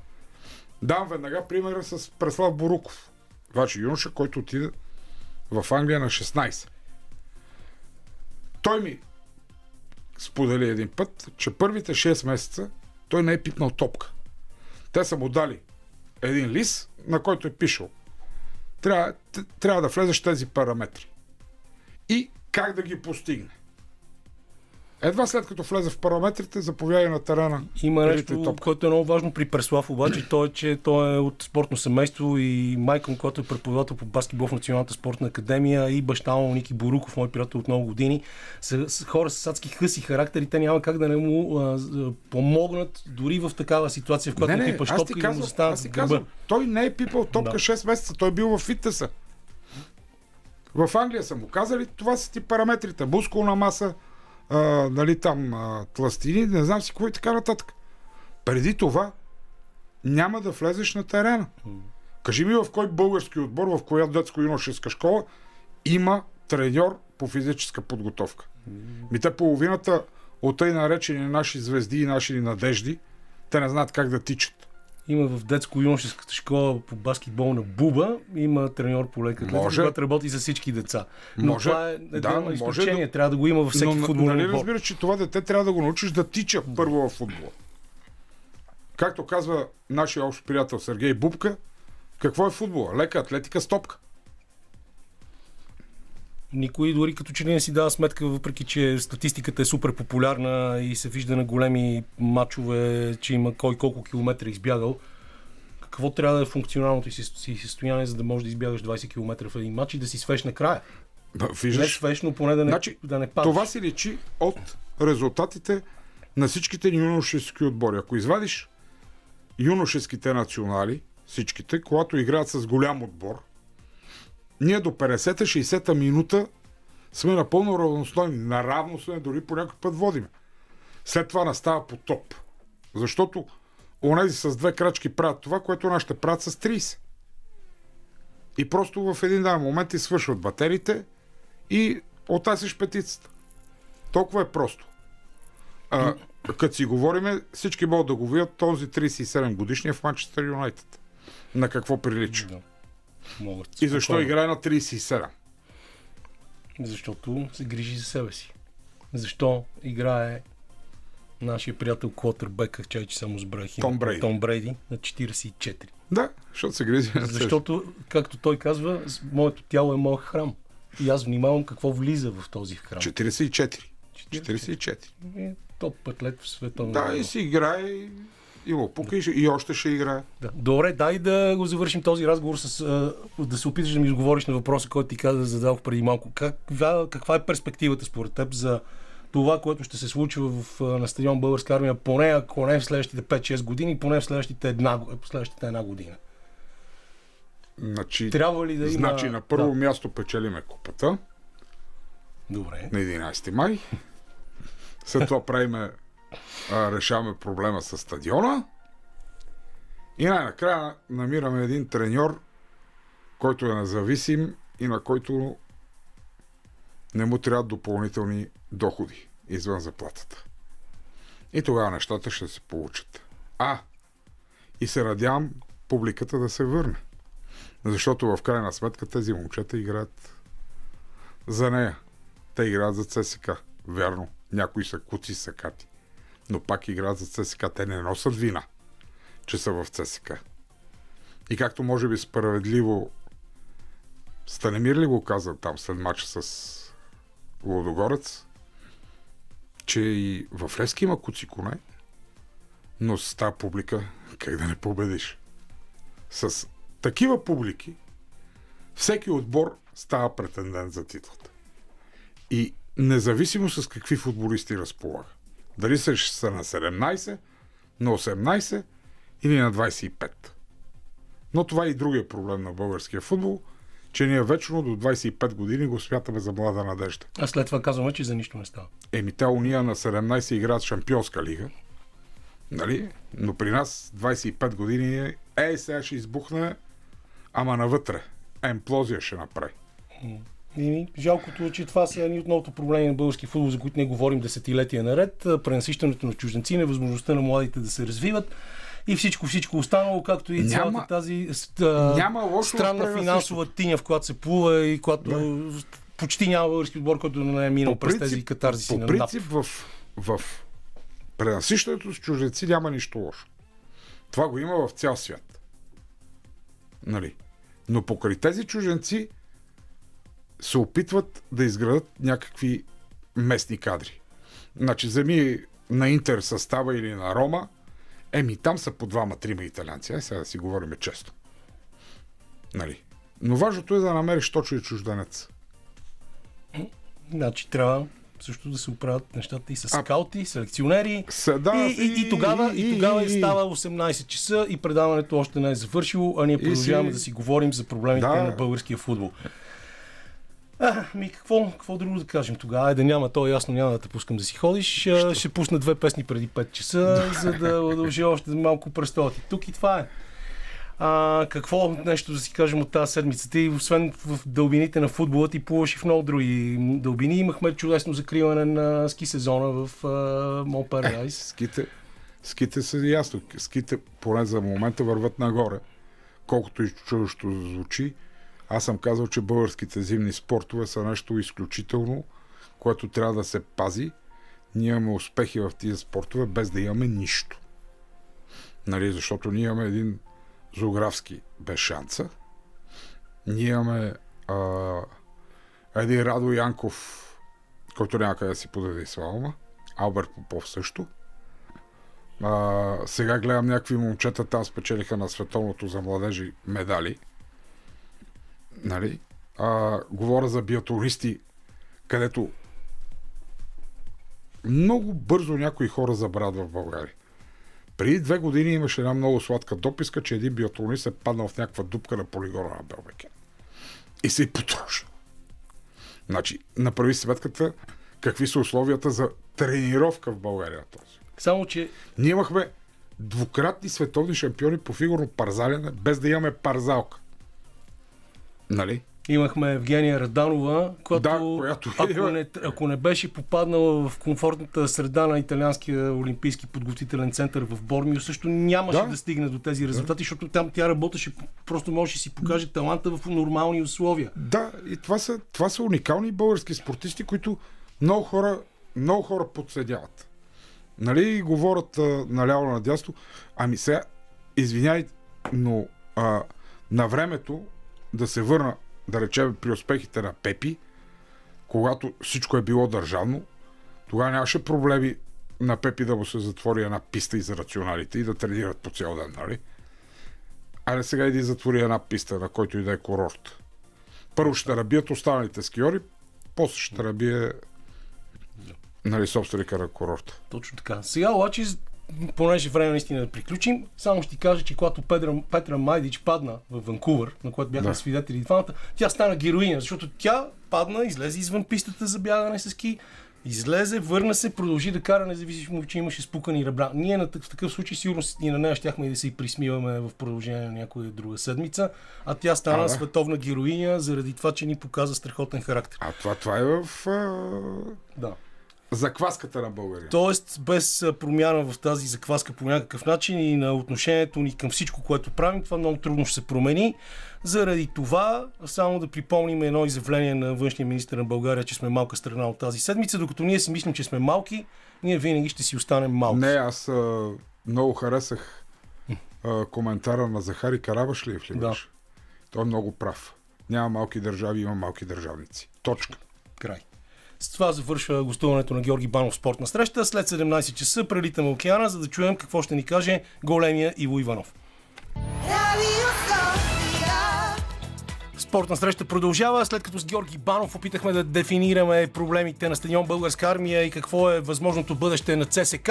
Дам веднага примера с Преслав Боруков. Ваче юноша, който отиде в Англия на 16. Той ми сподели един път, че първите 6 месеца той не е пипнал топка. Те са му дали един лист, на който е пишал. Трябва, трябва да влезеш тези параметри. И как да ги постигне. Едва след като влезе в параметрите, заповяда на терена. Има нещо, което е много важно при Преслав, обаче, то е, че той е от спортно семейство и майка му, който е преподавател по баскетбол в Националната спортна академия и баща му Ники Боруков, мой приятел от много години, са, са хора с адски хъси характери, те няма как да не му а, помогнат дори в такава ситуация, в която не, не, пипаш топка и да му застанат аз казвам, Той не е пипал топка да. 6 месеца, той е бил в фитнеса. В Англия са му казали, това са ти параметрите. Мускулна маса, а, нали, там а, тластини, не знам си какво и така нататък. Преди това няма да влезеш на терена. Кажи ми в кой български отбор, в коя детско-юношеска школа има треньор по физическа подготовка. Ми те половината от тъй наречени наши звезди и наши надежди, те не знаят как да тичат. Има в детско-юношеската школа по баскетбол на Буба, има треньор по лека атлетика, който работи за всички деца. Но може, това е да, изключение, може да... трябва да го има във всеки но, футболен нали разбираш, че това дете трябва да го научиш да тича първо в футбола. Както казва нашия общ приятел Сергей Бубка, какво е футбола? Лека атлетика, стопка. Никой дори като че не си дава сметка, въпреки че статистиката е супер популярна и се вижда на големи матчове, че има кой колко километра избягал. Какво трябва да е функционалното си състояние, за да можеш да избягаш 20 км в един матч и да си свеш накрая? Да, виждаш, не свеш, но поне да не, значи, да не падаш. Това си личи от резултатите на всичките юношески отбори. Ако извадиш юношеските национали, всичките, когато играят с голям отбор, ние до 50-60-та минута сме напълно равностойни. Наравно сме, дори по някой път водим. След това настава по топ. Защото онези с две крачки правят това, което нашите правят с 30. И просто в един дан момент и свършват батериите и отасиш петицата. Толкова е просто. А, като си говориме, всички могат да го видят този 37 годишния в Манчестър Юнайтед. На какво прилича. Да. Могат. И защо играе на 37? Защото се грижи за себе си. Защо играе нашия приятел Квотербек, чай, че само сбрах Том Брейди. Том Брейди на 44. Да, защото се грижи. Защото, както той казва, моето тяло е моят храм. И аз внимавам какво влиза в този храм. 44. 44. Е, топ пътлет в света. Да, и си играе и му пука и, още ще играе. Да. Добре, дай да го завършим този разговор с да се опиташ да ми отговориш на въпроса, който ти каза, зададох преди малко. Каква, каква е перспективата според теб за това, което ще се случва в, на стадион Българска армия, поне ако не в следващите 5-6 години, поне в следващите една, в следващите една година? Значи, Трябва ли да има... Значи на първо да. място печелиме купата. Добре. На 11 май. След това правиме, а, решаваме проблема с стадиона. И най-накрая намираме един треньор, който е независим и на който не му трябва допълнителни доходи извън заплатата. И тогава нещата ще се получат. А, и се надявам публиката да се върне. Защото в крайна сметка тези момчета играят за нея. Те играят за ЦСК. Вярно, някои са куци сакати. Но пак играят за ЦСК. Те не носят вина, че са в ЦСК. И както може би справедливо Станемир ли го каза там след матча с Лодогорец, че и в Лески има куци коне, но с тази публика как да не победиш? С такива публики всеки отбор става претендент за титлата. И независимо с какви футболисти разполага. Дали са, са на 17, на 18 или на 25. Но това е и другия проблем на българския футбол, че ние вечно до 25 години го смятаме за млада надежда. А след това казваме, че за нищо не става. Еми, те уния на 17 играят шампионска лига. Нали? Но при нас 25 години е, ей, сега ще избухне, ама навътре. Емплозия ще направи. И жалкото, че това са едни от новото проблеми на български футбол, за които не говорим десетилетия наред. Пренасищането на чужденци, невъзможността на младите да се развиват и всичко, всичко останало, както и цялата няма, тази няма лошо странна финансова тиня, в която се плува и която да. почти няма български отбор, който не е минал през тези катарзиси по на принцип, в, в пренасищането с чужденци няма нищо лошо. Това го има в цял свят. Нали? Но покрай тези чужденци се опитват да изградат някакви местни кадри. Значи, вземи на Интер състава или на Рома, еми там са по двама-трима италянци. Ай сега да си говорим често. Нали? Но важното е да намериш точно и чужденец. Значи трябва също да се оправят нещата и с а, скаути, селекционери. Са, да, и, и, и, тогава, и, и тогава и, става 18 часа и предаването още не е завършило, а ние продължаваме си... да си говорим за проблемите да. на българския футбол. А, ми какво, какво друго да кажем тогава? Е, да няма, то е ясно, няма да те пускам да си ходиш. Що? Ще пусна две песни преди 5 часа, за да удължи още малко престоя ти. Тук и това е. А, какво нещо да си кажем от тази седмица? Ти, освен в дълбините на футбола, ти плуваш и в много други дълбини. Имахме чудесно закриване на ски сезона в uh, Е, ските, ските са ясно. Ските, поне за момента, върват нагоре. Колкото и чудощо звучи, аз съм казал, че българските зимни спортове са нещо изключително, което трябва да се пази. Ние имаме успехи в тези спортове, без да имаме нищо. Нали, защото ние имаме един зоографски без шанса. Ние имаме а, един Радо Янков, който няма къде да си подаде слава, Алберт Попов също. А, сега гледам някакви момчета, там спечелиха на световното за младежи медали. Нали? А, говоря за биатуристи, където много бързо някои хора забравят в България. Преди две години имаше една много сладка дописка, че един биатлонист е паднал в някаква дупка на полигона на Белбеке. И се е потрошил. Значи, направи сметката какви са условията за тренировка в България този. Само, че... Ние имахме двукратни световни шампиони по фигурно парзалене, без да имаме парзалка. Нали? Имахме Евгения Раданова, която, да, която ако, не, ако не беше попаднала в комфортната среда на Италианския олимпийски подготвителен център в Бормио, също нямаше да, да стигне до тези резултати, да. защото там тя работеше, просто може да си покаже таланта в нормални условия. Да, и това са, това са уникални български спортисти, които много хора, много хора подседяват. Нали, говорят наляво надясно. Ами сега, извиняй, но а, на времето да се върна, да речем, при успехите на Пепи, когато всичко е било държавно, Тогава нямаше проблеми на Пепи да му се затвори една писта и за рационалите и да тренират по цял ден, нали? Айде сега иди затвори една писта, на който и да е курорт. Първо ще рабият останалите скиори, после ще рабие нали, собственика на курорта. Точно така. Сега обаче, понеже време наистина да приключим, само ще ти кажа, че когато Петра, Петра Майдич падна в Ванкувър, на което бяха да. свидетели двамата, тя стана героиня, защото тя падна, излезе извън пистата за бягане с ски, Излезе, върна се, продължи да кара, независимо, че имаше спукани ребра. Ние на, в такъв случай сигурно и на нея щяхме да се и присмиваме в продължение на някоя друга седмица, а тя стана а, световна героиня заради това, че ни показа страхотен характер. А това, това е в... А... Да закваската на България. Тоест, без промяна в тази закваска по някакъв начин и на отношението ни към всичко, което правим, това много трудно ще се промени. Заради това, само да припомним едно изявление на външния министр на България, че сме малка страна от тази седмица, докато ние си мислим, че сме малки, ние винаги ще си останем малки. Не, аз а, много харесах а, коментара на Захари Карабашлиев ли Да. Той е много прав. Няма малки държави, има малки държавници. Точка. Край. С това завършва гостуването на Георги Банов спортна среща. След 17 часа прелитаме океана, за да чуем какво ще ни каже големия Иво Иванов. Спортна среща продължава, след като с Георги Банов опитахме да дефинираме проблемите на стадион Българска армия и какво е възможното бъдеще на ЦСК.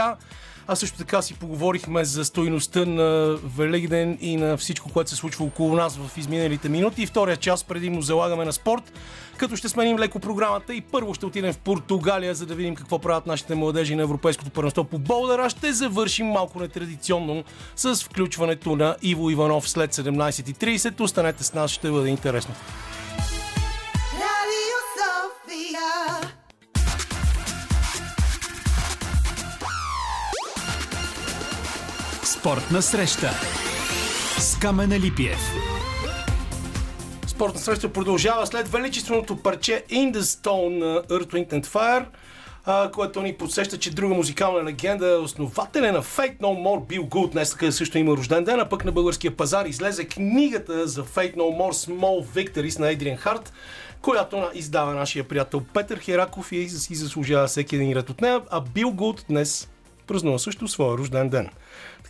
А също така си поговорихме за стоиността на Великден и на всичко, което се случва около нас в изминалите минути. И втория час предимно залагаме на спорт, като ще сменим леко програмата и първо ще отидем в Португалия, за да видим какво правят нашите младежи на Европейското първенство по болдера. Ще завършим малко нетрадиционно с включването на Иво Иванов след 17.30. Останете с нас, ще бъде интересно. Спортна среща с Камена Липиев. Спортна среща продължава след величественото парче In the Stone на Earth, Wind and Fire, което ни подсеща, че друга музикална легенда, е основателя на Fate No More, Bill Good, днес също има рожден ден, а пък на българския пазар излезе книгата за Fate No More Small Victories на Adrian Харт, която издава нашия приятел Петър Хераков и си заслужава всеки един ред от нея, а Бил Гуд днес празнува също своя рожден ден.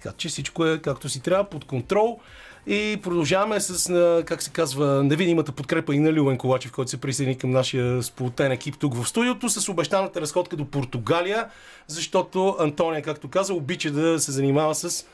Така че всичко е както си трябва, под контрол. И продължаваме с, как се казва, невидимата подкрепа и на Люен Ковачев, който се присъедини към нашия сполутен екип тук в студиото, с обещаната разходка до Португалия, защото Антония, както каза, обича да се занимава с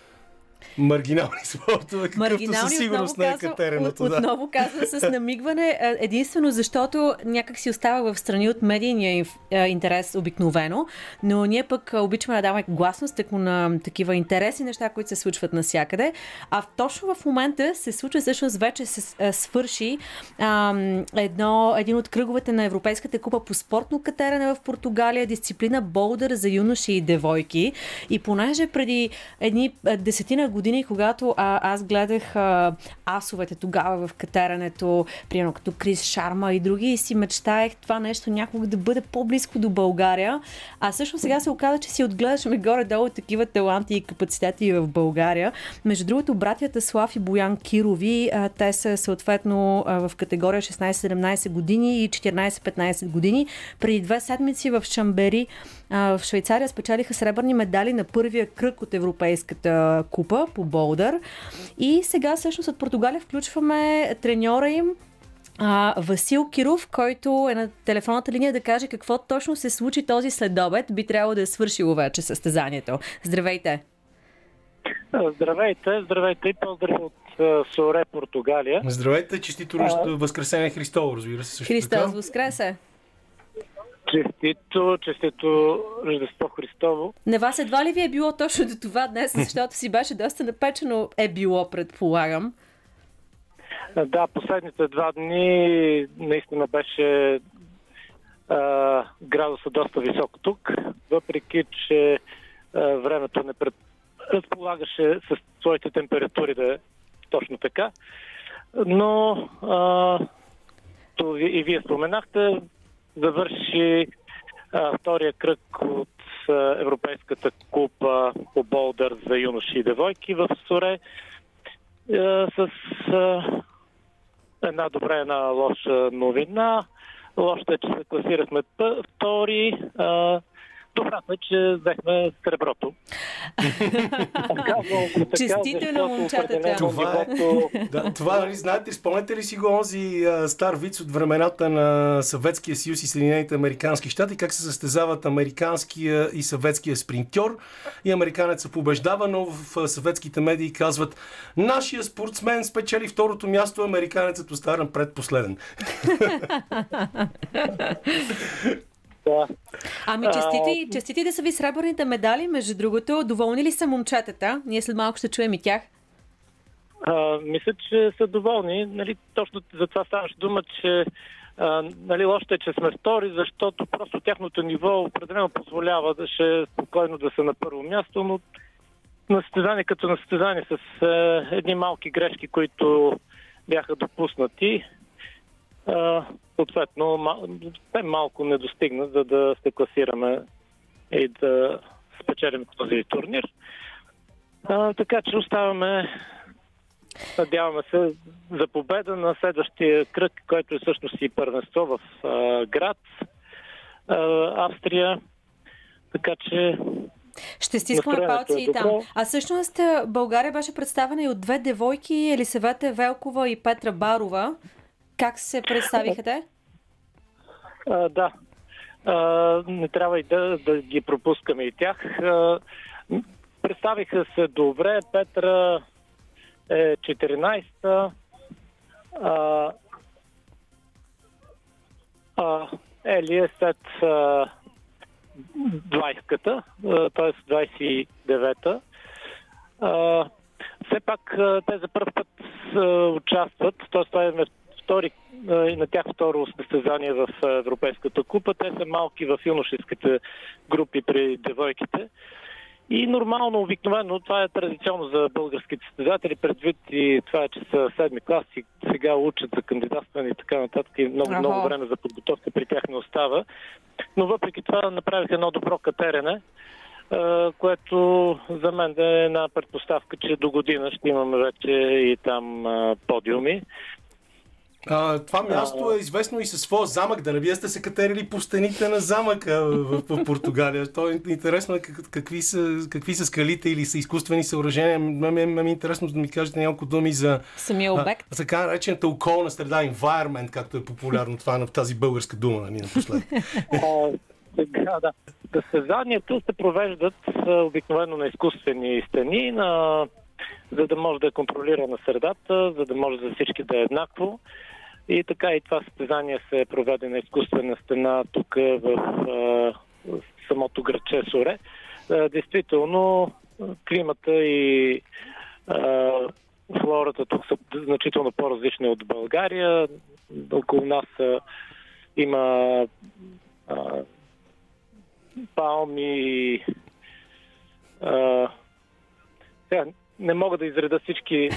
маргинални спортове, какъвто със сигурност не е катереното. От, да. Отново казвам с намигване, единствено защото някак си остава в страни от медийния интерес обикновено, но ние пък обичаме да даваме гласност ако на такива интереси неща, които се случват навсякъде. А точно в момента се случва, всъщност вече се свърши а, едно, един от кръговете на Европейската купа по спортно катерене в Португалия, дисциплина болдър за юноши и девойки. И понеже преди едни десетина години, когато а, аз гледах а, асовете тогава в катерането, примерно като Крис Шарма и други, и си мечтаех това нещо някога да бъде по-близко до България. А също сега се оказа, че си отгледашме горе-долу такива таланти и капацитети в България. Между другото, братята Слав и Боян Кирови, а, те са съответно а, в категория 16-17 години и 14-15 години. Преди две седмици в Шамбери в Швейцария спечелиха сребърни медали на първия кръг от Европейската купа по болдър. И сега всъщност от Португалия включваме треньора им а, Васил Киров, който е на телефонната линия да каже какво точно се случи този следобед. Би трябвало да е свършило вече състезанието. Здравейте! Здравейте, здравейте и поздрави от Соре, Португалия. Здравейте, честито а... Възкресение Христово, разбира се. Също Христос така. Възкресе! Честито, честито Рождество Христово. На вас едва ли ви е било точно до това днес, защото си беше доста напечено е било, предполагам. Да, последните два дни наистина беше а, градуса доста висок тук, въпреки че а, времето не пред... разполагаше с своите температури да е точно така. Но а, и вие споменахте, завърши а, втория кръг от а, Европейската купа по болдър за юноши и девойки в Соре а, с а, една добра, една лоша новина. Лошата е, че се класирахме втори. А, Добрата е, че взехме среброто. Честито на момчетата. Това, е, да, това нали, знаете, спомняте ли си го онзи стар виц от времената на Съветския съюз и Съединените Американски щати, как се състезават американския и съветския спринтьор и американец се побеждава, но в съветските медии казват нашия спортсмен спечели второто място, американецът остана предпоследен. Да. Ами честити, а... честити да са ви сребърните медали, между другото. Доволни ли са момчетата? Ние след малко ще чуем и тях. А, мисля, че са доволни. Нали, точно за това ставаше дума, че а, нали, лошото е, че сме втори, защото просто тяхното ниво определено позволява да ще спокойно да са на първо място, но на състезание като на състезание с а, едни малки грешки, които бяха допуснати съответно те малко не достигна, за да се класираме и да спечелим този турнир. А, така че оставаме, надяваме се за победа на следващия кръг, който е всъщност и първенство в а, град, а, Австрия. Така че ще стискаме палци е и там. А всъщност България беше представена и от две девойки, Елисавета Велкова и Петра Барова. Как се представиха те? А, да. А, не трябва и да, да ги пропускаме и тях. А, представиха се добре. Петра е 14-та. А, а, Ели е след 20-ката, т.е. 29-та. все пак те за първ път участват, т.е. това е втори, на тях второ състезание в Европейската купа. Те са малки в юношеските групи при девойките. И нормално, обикновено, това е традиционно за българските състезатели, предвид и това, че са седми класи, сега учат за кандидатстване и така нататък и много, много време за подготовка при тях не остава. Но въпреки това направиха едно добро катерене, което за мен е една предпоставка, че до година ще имаме вече и там подиуми. А, това място е известно и със своя замък. Да не вие сте се катерили по стените на замъка в, в, в Португалия. То е интересно е какви са, какви са скалите или са изкуствени съоръжения. Ме ми е интересно да ми кажете няколко думи за самия обект. А, така наречената околна среда, environment, както е популярно това на тази българска дума, нали, напоследък. Сега, да. Състезанията се провеждат обикновено на изкуствени стени, на за да може да е контролирана средата, за да може за всички да е еднакво. И така и това състезание се проведе на изкуствена стена тук в, в самото градче Соре. Действително, климата и флората тук са значително по-различни от България. Около нас има а, палми. Сега, не мога да изреда всички.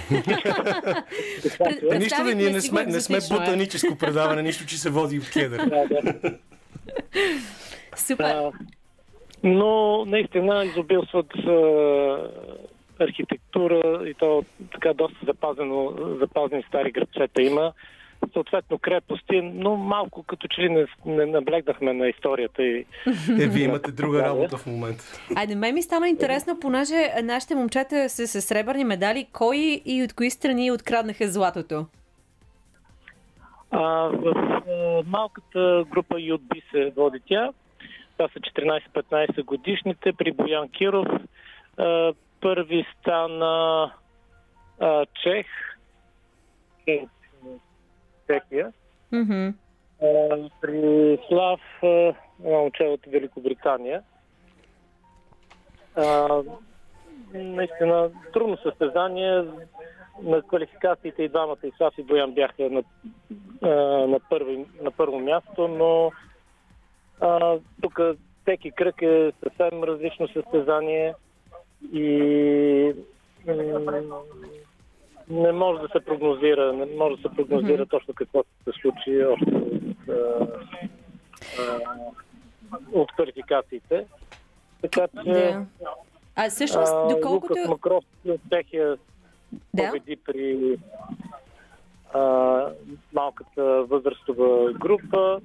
нищо да ние не сме, не сме ботаническо предаване, нищо, че се води в кедър. Да, да. Супер. но наистина изобилстват архитектура и то така доста запазено, запазени стари градчета има съответно крепости, но малко като че ли не, не наблегнахме на историята. И... Е, вие имате друга работа в момента. Айде, мен ми стана интересно, понеже нашите момчета са с сребърни медали, кой и от кои страни откраднаха златото? А, в а, малката група UB се води тя. Това са 14-15 годишните при Боян Киров. А, първи стана а, Чех, Чехия. Mm-hmm. при Слав, едно момче от Великобритания. А, наистина трудно състезание. На квалификациите и двамата и Слав и Боян бяха на, на, първи, на първо място, но а, тук всеки кръг е съвсем различно състезание и не може да се прогнозира, не може да се прогнозира mm-hmm. точно какво ще се случи още от, а, от квалификациите. Така че... Да. А всъщност, доколкото... Лукас Макров от Чехия да? победи при а, малката възрастова група.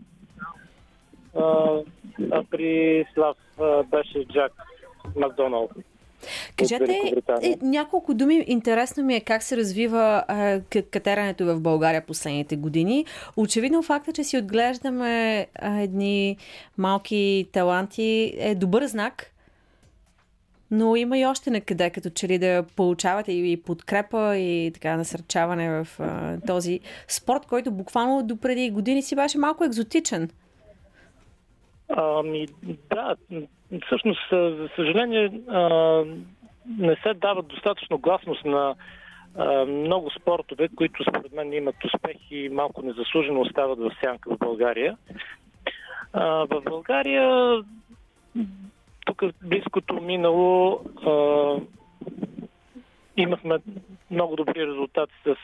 а при Слав а, беше Джак Макдоналд. Кажете е, няколко думи. Интересно ми е как се развива е, катерането в България последните години. Очевидно факта, че си отглеждаме е, едни малки таланти е добър знак. Но има и още накъде, като че ли да получавате и подкрепа и така насърчаване в а, този спорт, който буквално до преди години си беше малко екзотичен. Ами, да, всъщност, за съжаление, а, не се дава достатъчно гласност на много спортове, които според мен имат успех и малко незаслужено остават в сянка в България. В България, тук в близкото минало, имахме много добри резултати с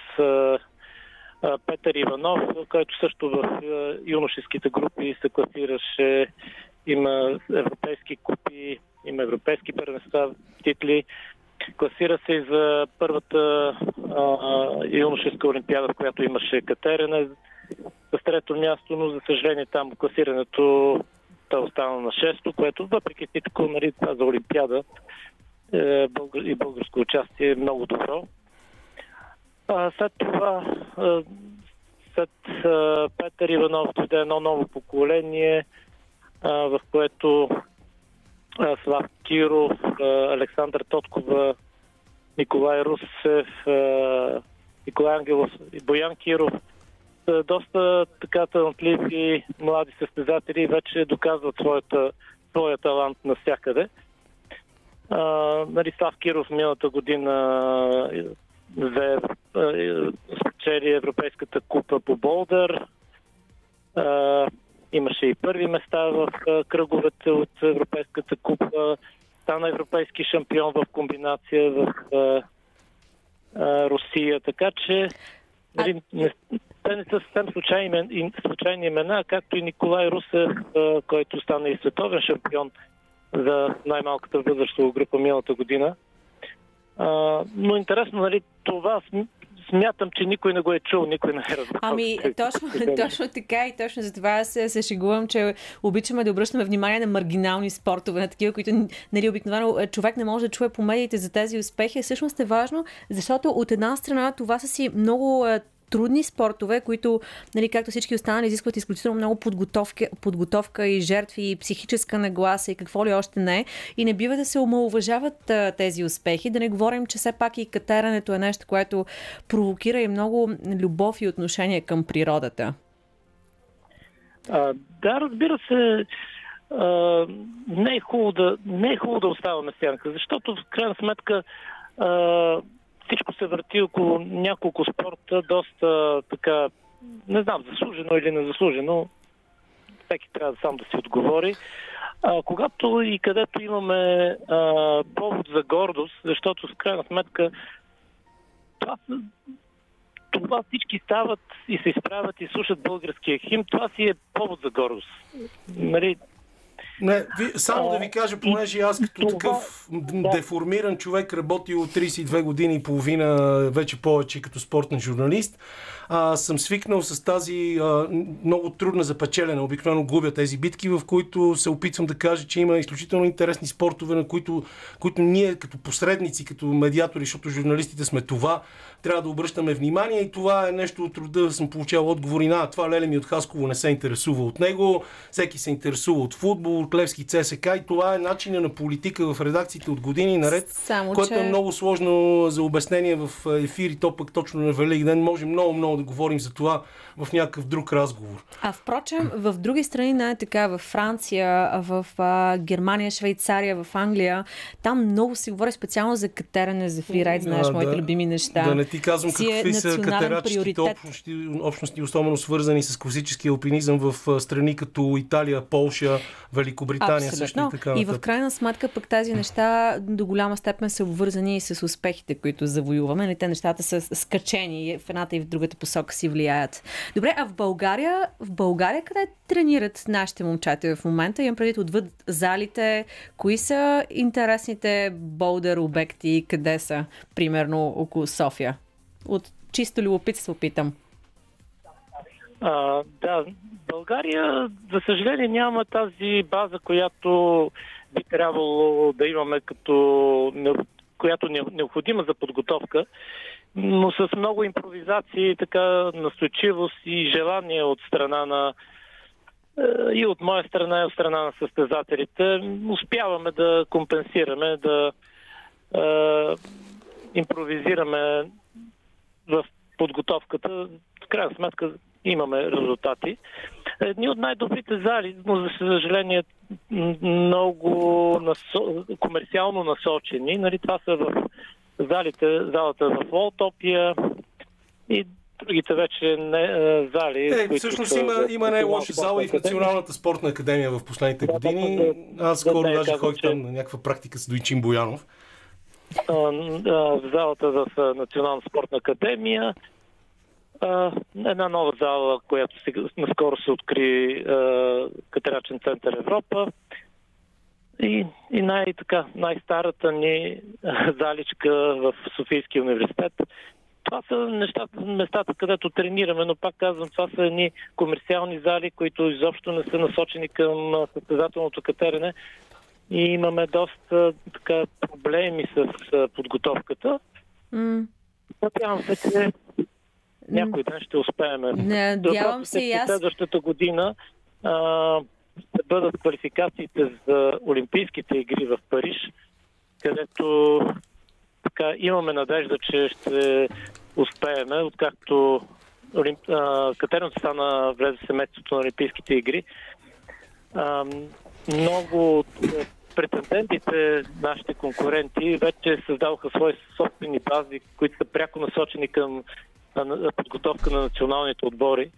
Петър Иванов, който също в юношеските групи се класираше. Има европейски купи, има европейски първенства, титли. Класира се и за първата а, юношеска олимпиада, в която имаше катерене с трето място, но за съжаление там класирането та остана на шесто, което въпреки всичко нали, това за олимпиада е, и българско участие е много добро. А, след това, а, след а, Петър Иванов дойде едно ново поколение, в което а, Слав Киров, а, Александър Тоткова, Николай Русев, а, Николай Ангелов и Боян Киров са доста така талантливи млади състезатели вече доказват своята, своя талант навсякъде. Uh, нали, Слав Киров миналата година взе, спечели Европейската купа по Болдър. Имаше и първи места в кръговете от Европейската купа. Стана европейски шампион в комбинация в Русия. Така че нали, не, те не са съвсем случайни, случайни имена, както и Николай Русев, който стана и световен шампион за най-малката възрастова група миналата година. А, но интересно, нали, това смятам, че никой не го е чул, никой не е разбрал. Ами, точно, точно така и точно за това се, се шегувам, че обичаме да обръщаме внимание на маргинални спортове, на такива, които нали, обикновено е, човек не може да чуе по медиите за тези успехи. Всъщност е важно, защото от една страна това са си много е, трудни спортове, които, нали, както всички останали, изискват изключително много подготовка, подготовка и жертви, и психическа нагласа и какво ли още не. И не бива да се омалуважават тези успехи. Да не говорим, че все пак и катерането е нещо, което провокира и много любов и отношение към природата. А, да, разбира се. А, не, е хубаво да, не е хубаво да оставаме сянка, защото в крайна сметка а, всичко се върти около няколко спорта, доста така, не знам, заслужено или незаслужено. Всеки трябва сам да си отговори. А, когато и където имаме а, повод за гордост, защото с крайна сметка това, това всички стават и се изправят и слушат българския хим, това си е повод за гордост. Нали, не, ви, само да ви кажа, понеже аз като това, такъв да. деформиран човек, работил 32 години и половина, вече повече като спортен журналист, а, съм свикнал с тази а, много трудна за печелене. Обикновено губя тези битки, в които се опитвам да кажа, че има изключително интересни спортове, на които, които ние като посредници, като медиатори, защото журналистите сме това, трябва да обръщаме внимание и това е нещо от труда. Съм получавал отговори на това Леле ми от Хасково не се интересува от него, всеки се интересува от футбол, от Левски ЦСК и това е начина на политика в редакциите от години наред, Само, което е че... е много сложно за обяснение в ефири, то пък точно на Велик ден може много, много да говорим за това в някакъв друг разговор. А впрочем, в други страни, не е така, в Франция, в а, Германия, Швейцария, в Англия, там много се говори специално за катеране, за фрирайд, знаеш, да, моите любими неща. Да не ти казвам си е какви е са катерачските общности, общности, особено свързани с класическия алпинизъм в страни като Италия, Полша, Великобритания Абсолютно. също и така. И в крайна сметка пък тази неща до голяма степен са обвързани с успехите, които завоюваме. Нали, те нещата са скачени в едната и в другата посока си влияят. Добре, а в България, в България къде тренират нашите момчета в момента? Имам преди отвъд залите. Кои са интересните болдер обекти? Къде са? Примерно около София. От чисто любопитство питам. А, да, България, за съжаление, няма тази база, която би трябвало да имаме като която е необходима за подготовка, но с много импровизации, така настойчивост и желание от страна на е, и от моя страна и от страна на състезателите успяваме да компенсираме, да е, импровизираме в подготовката. В крайна сметка имаме резултати. Едни от най-добрите зали, но за съжаление много насо... комерциално насочени. Нали, това са в залите, залата в Волтопия и другите вече не, е, зали. Е, които всъщност са, има, има не лоша зала и в Националната спортна академия в последните да, години. Да, Аз скоро да, даже ходих че... там на някаква практика с Дойчин Боянов. В залата в Национална спортна академия една нова зала, която сега, наскоро се откри Катерачен център Европа. И, и най- така, най-старата ни заличка в Софийския университет. Това са нещата, местата, където тренираме, но пак казвам, това са едни комерциални зали, които изобщо не са насочени към състезателното катерене. И имаме доста така, проблеми с подготовката. Mm. Надявам се, че някой ден ще успеем. Надявам се и аз. Следващата година а, ще бъдат квалификациите за Олимпийските игри в Париж, където така, имаме надежда, че ще успеем, откакто Олимп... Катериното стана влезе семейството на Олимпийските игри. А, много от претендентите, нашите конкуренти, вече създаваха свои собствени бази, които са пряко насочени към подготовка на националните отбори.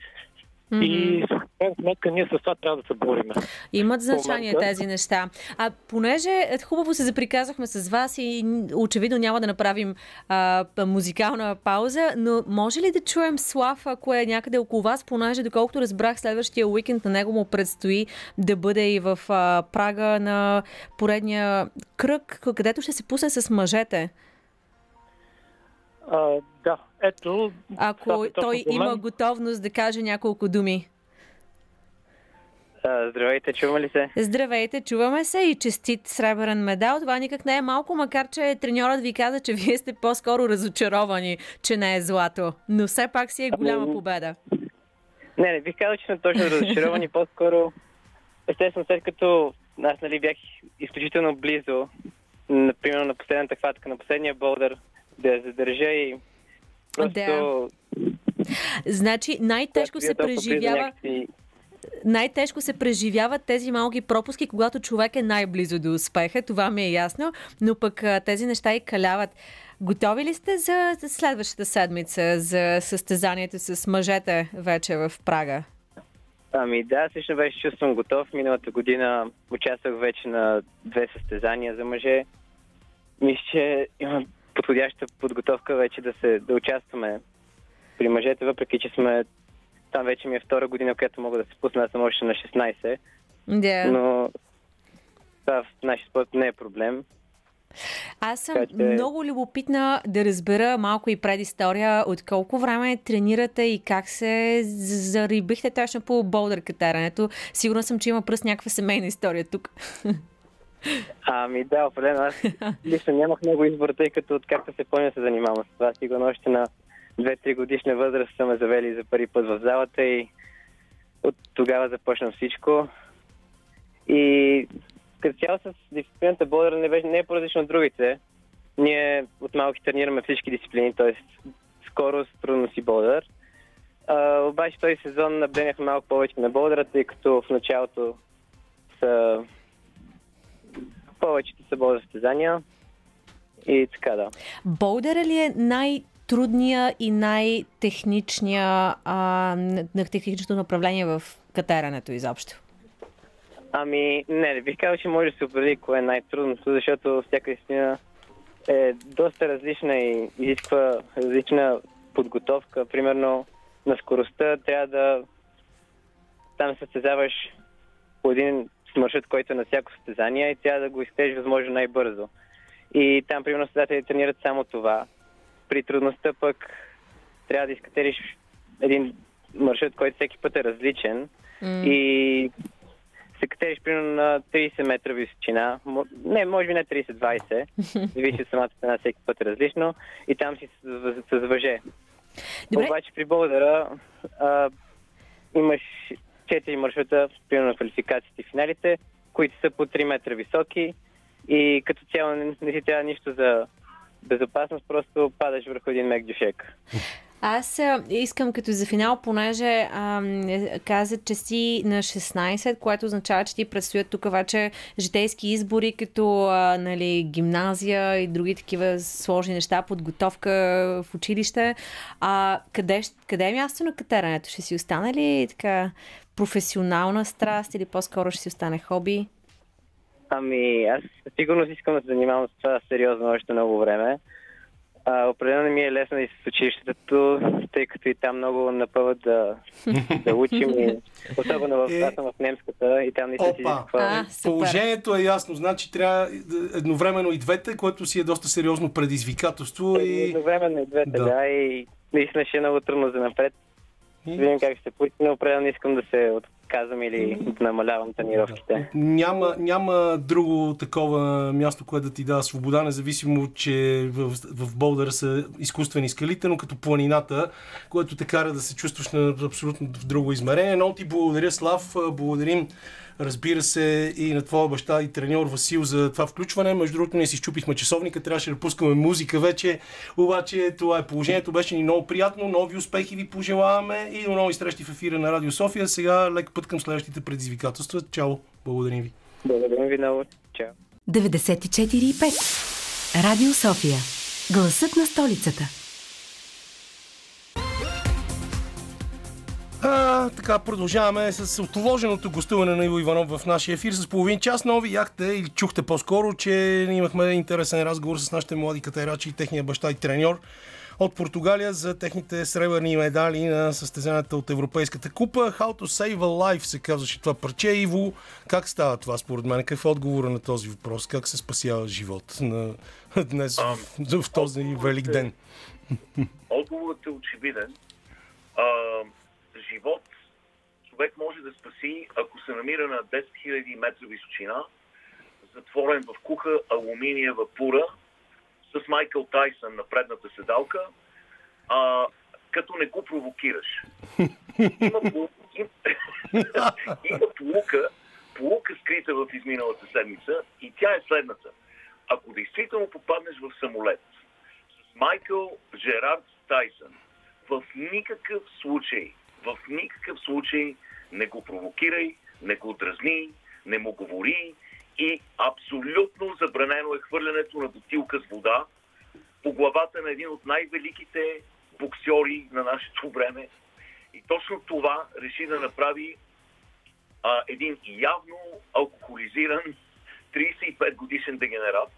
Mm-hmm. И в крайна сметка ние с това трябва да се бориме. Имат значение тези неща. А понеже е, хубаво се заприказахме с вас и очевидно няма да направим а, музикална пауза, но може ли да чуем Слав, ако е някъде около вас, понеже доколкото разбрах следващия уикенд на него му предстои да бъде и в а, Прага на поредния кръг, където ще се пусне с мъжете. А, да, ето. Ако той има готовност да каже няколко думи. Здравейте, чуваме ли се? Здравейте, чуваме се и честит сребърен медал. Това никак не е малко, макар че треньорът ви каза, че вие сте по-скоро разочаровани, че не е злато. Но все пак си е голяма ами, победа. Не, не бих казал, че сме точно разочаровани. По-скоро, естествено, след като аз нали, бях изключително близо, например на последната хватка, на последния болдър, да я задържа и просто... Да. Значи най-тежко се преживява... Най-тежко се преживяват тези малки пропуски, когато човек е най-близо до успеха. Това ми е ясно, но пък тези неща и каляват. Готови ли сте за следващата седмица, за състезанието с мъжете вече в Прага? Ами да, също вече чувствам готов. Миналата година участвах вече на две състезания за мъже. Мисля, че има подходяща подготовка вече да, се, да участваме при мъжете, въпреки че сме там вече ми е втора година, в която мога да се пусна, аз съм още на 16. Yeah. Но това в нашия спорт не е проблем. Аз съм така, че... много любопитна да разбера малко и предистория от колко време тренирате и как се зарибихте точно по болдър катарането. Сигурна съм, че има пръст някаква семейна история тук. Ами да, определено. Аз лично нямах много избор, тъй като откакто се помня се занимавам с това. Сигурно още на 2-3 годишна възраст са ме завели за първи път в залата и от тогава започна всичко. И като цяло с дисциплината Болдър не, беше, не е по-различно от другите. Ние от малки тренираме всички дисциплини, т.е. скорост, трудност и Болдър. А, обаче този сезон наблегнахме малко повече на Болдъра, тъй като в началото са повечето са болда състезания и така да. Болдера ли е най- трудния и най-техничния а, на техничното направление в катерането изобщо? Ами, не, не бих казал, че може да се определи кое е най-трудното, защото всяка истина е доста различна и изисква различна подготовка. Примерно на скоростта трябва да там състезаваш по един маршрут, който е на всяко състезание и трябва да го изтежи възможно най-бързо. И там, примерно, състезатели тренират само това. При трудността пък трябва да изкатериш един маршрут, който всеки път е различен. mm. и се катериш примерно на 30 метра височина, не, може би не 30-20, зависи от самата цена, всеки път е различно, и там си с въже. Добре. Обаче при болдера а, имаш 4 маршрута, примерно на квалификациите и финалите, които са по 3 метра високи и като цяло не, не си трябва нищо за безопасност, просто падаш върху един мек дюшек. Аз искам като за финал, понеже а, каза, че си на 16, което означава, че ти предстоят тук вече житейски избори, като а, нали, гимназия и други такива сложни неща, подготовка в училище. А къде, къде е място на катерането? Ще си остане ли така професионална страст или по-скоро ще си остане хоби? Ами, аз сигурно искам да се занимавам с това сериозно още много време. А, определено ми е лесно и с училището, тъй като и там много напъват да, да учим. И, особено в, е... в немската и там не се изисква. Положението е ясно, значи трябва едновременно и двете, което си е доста сериозно предизвикателство. И... Едновременно и двете, да. да и наистина ще е много трудно за напред. И... Видим как ще получи, но определено искам да се казвам или намалявам тренировките. Няма, няма друго такова място, което да ти дава свобода, независимо, че в, в Болдъра са изкуствени скалите, но като планината, което те кара да се чувстваш на абсолютно в друго измерение. Но ти благодаря, Слав. Благодарим разбира се, и на твоя баща и треньор Васил за това включване. Между другото, ние си щупихме часовника, трябваше да пускаме музика вече, обаче това е положението. Беше ни много приятно, нови успехи ви пожелаваме и до нови срещи в ефира на Радио София. Сега лек път към следващите предизвикателства. Чао, благодарим ви. Благодарим ви много. Чао. 94,5 Радио София. Гласът на столицата. А, така, продължаваме с отложеното гостуване на Иво Иванов в нашия ефир с половин час. Нови яхте, или чухте по-скоро, че имахме интересен разговор с нашите млади катерачи и техния баща и треньор от Португалия за техните сребърни медали на състезанията от Европейската купа. How to save a life се казваше това парче. Иво, как става това според мен? Какъв е отговора на този въпрос? Как се спасява живот на днес а, в, в този велик ден? Отговорът е очевиден. А, живот човек може да спаси, ако се намира на 10 000 метра височина, затворен в куха алуминиева пура, с Майкъл Тайсън на предната седалка, а, като не го провокираш. Има, им, има полука, полука скрита в изминалата седмица и тя е следната. Ако действително попаднеш в самолет с Майкъл Жерард Тайсън, в никакъв случай в никакъв случай не го провокирай, не го дразни, не му говори и абсолютно забранено е хвърлянето на бутилка с вода по главата на един от най-великите боксьори на нашето време. И точно това реши да направи а, един явно алкохолизиран 35 годишен дегенерат,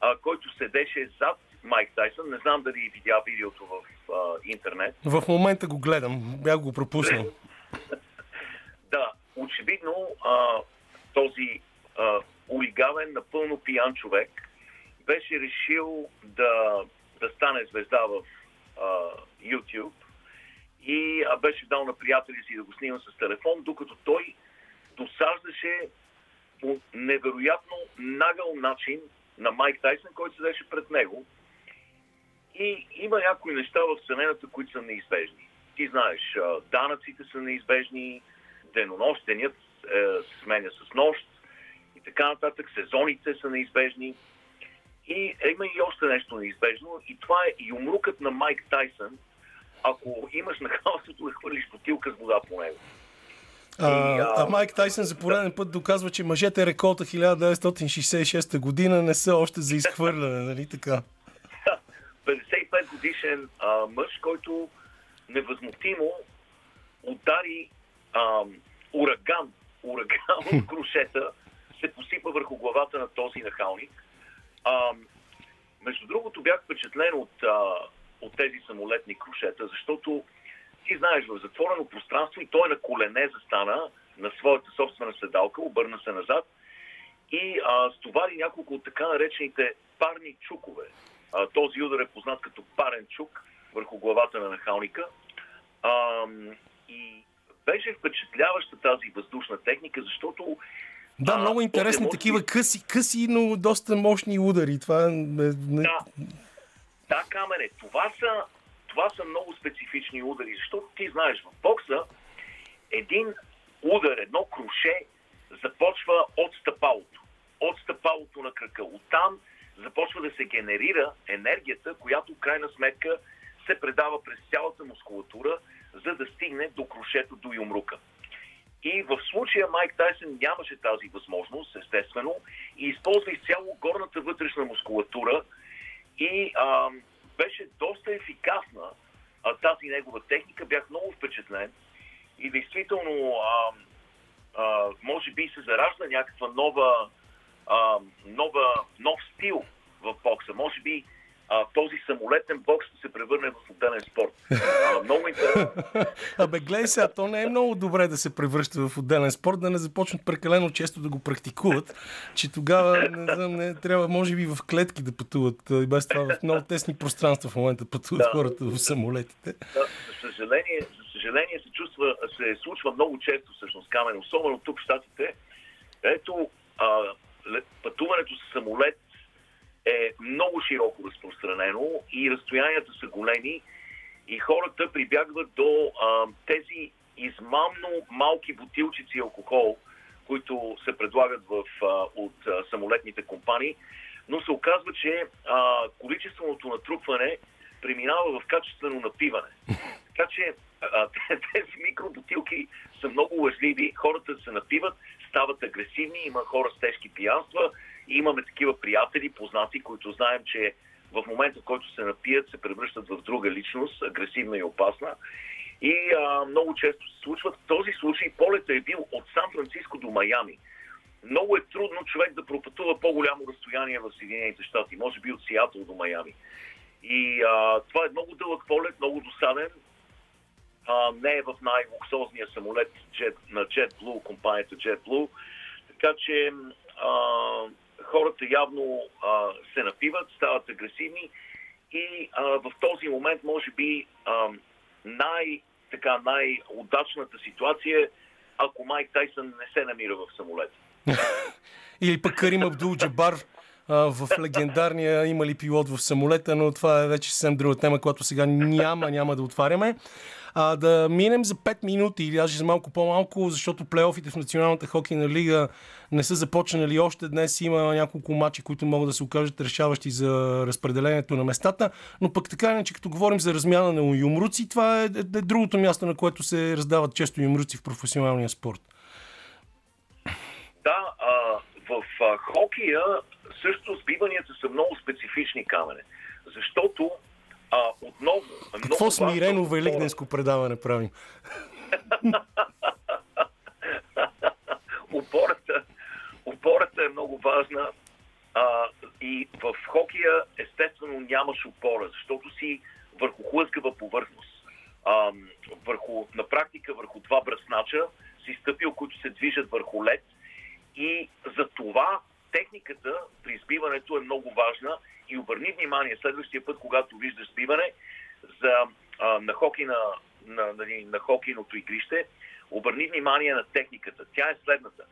а, който седеше зад Майк Тайсън. Не знам дали видя видеото в а, интернет. В момента го гледам. Бях го пропуснал. да, очевидно а, този а, напълно пиян човек беше решил да, да стане звезда в а, YouTube и а, беше дал на приятели си да го снима с телефон, докато той досаждаше по невероятно нагъл начин на Майк Тайсън, който седеше пред него. И има някои неща в Вселената, които са неизбежни. Ти знаеш, данъците са неизбежни, денонощеният е, се сменя с нощ така нататък, сезоните са неизбежни. И има и още нещо неизбежно и това е юмрукът на Майк Тайсън, ако имаш нахалството да хвърлиш бутилка с вода по него. А, и, а, а Майк Тайсън за пореден път доказва, че мъжете реколта 1966 година не са още за изхвърляне, нали така? 55 годишен а, мъж, който невъзмутимо удари а, ураган, ураган от крушета, се посипа върху главата на този нахалник. А, между другото бях впечатлен от, а, от тези самолетни крушета, защото ти знаеш, в затворено пространство и той на колене застана на своята собствена седалка, обърна се назад и а, стовари няколко от така наречените парни чукове. А, този удар е познат като парен чук върху главата на нахалника. А, и беше впечатляваща тази въздушна техника, защото да, много интересни такива къси, къси, но доста мощни удари. Това е... Да, да, камере, това са, това са много специфични удари, защото ти знаеш, в бокса един удар, едно круше започва от стъпалото. От стъпалото на крака. Оттам започва да се генерира енергията, която в крайна сметка се предава през цялата мускулатура, за да стигне до крушето, до юмрука. И в случая Майк Тайсън нямаше тази възможност, естествено, и използва изцяло горната вътрешна мускулатура и а, беше доста ефикасна а, тази негова техника. Бях много впечатлен и действително а, а, може би се заражда някаква нова, а, нова, нов стил в бокса. Може би а, този самолетен бокс да се превърне в отделен спорт. А, много интересно. Абе, гледай сега, то не е много добре да се превръща в отделен спорт, да не започнат прекалено често да го практикуват, че тогава не, знам, не трябва, може би, в клетки да пътуват. И без това в много тесни пространства в момента пътуват да. хората в самолетите. Да, за съжаление, за съжаление се, чувства, се случва много често всъщност камен, особено тук в Штатите. Ето, а, пътуването с самолет е много широко разпространено и разстоянията са големи и хората прибягват до а, тези измамно малки бутилчици алкохол, които се предлагат в, а, от а, самолетните компании, но се оказва, че а, количественото натрупване преминава в качествено напиване. Така че тези микробутилки са много лъжливи, хората се напиват, стават агресивни, има хора с тежки пиянства, и имаме такива приятели, познати, които знаем, че в момента, в който се напият, се превръщат в друга личност, агресивна и опасна. И а, много често се случва. В този случай полетът е бил от Сан-Франциско до Майами. Много е трудно човек да пропътува по-голямо разстояние в Съединените щати, може би от Сиатъл до Майами. И а, това е много дълъг полет, много досаден. А, не е в най-луксозния самолет Jet, на JetBlue, компанията JetBlue. Така че а, хората явно а, се напиват, стават агресивни и а, в този момент може би а, най- така, най-удачната ситуация ако Майк Тайсън не се намира в самолета. Или пък Карим Абдул Джабар в легендарния има ли пилот в самолета, но това е вече съвсем друга тема, която сега няма, няма да отваряме. А, да минем за 5 минути или даже за малко по-малко, защото плейофите в Националната хокейна лига не са започнали още. Днес има няколко мачи, които могат да се окажат решаващи за разпределението на местата. Но пък така иначе, като говорим за размяна на юмруци, това е, е, е другото място, на което се раздават често юмруци в професионалния спорт. Да, а, в а, хокея също сбиванията са много специфични камене. Защото а, отново... Какво смирено великденско предаване правим? опората, опората е много важна а, и в хокея естествено нямаш опора, защото си върху хлъзгава повърхност. А, върху, на практика върху два бръснача си стъпил, които се движат върху лед и за това техниката при избиването е много важна и обърни внимание следващия път, когато виждаш сбиване за, а, на, хоки на, на, на, хокейното игрище, обърни внимание на техниката. Тя е следната.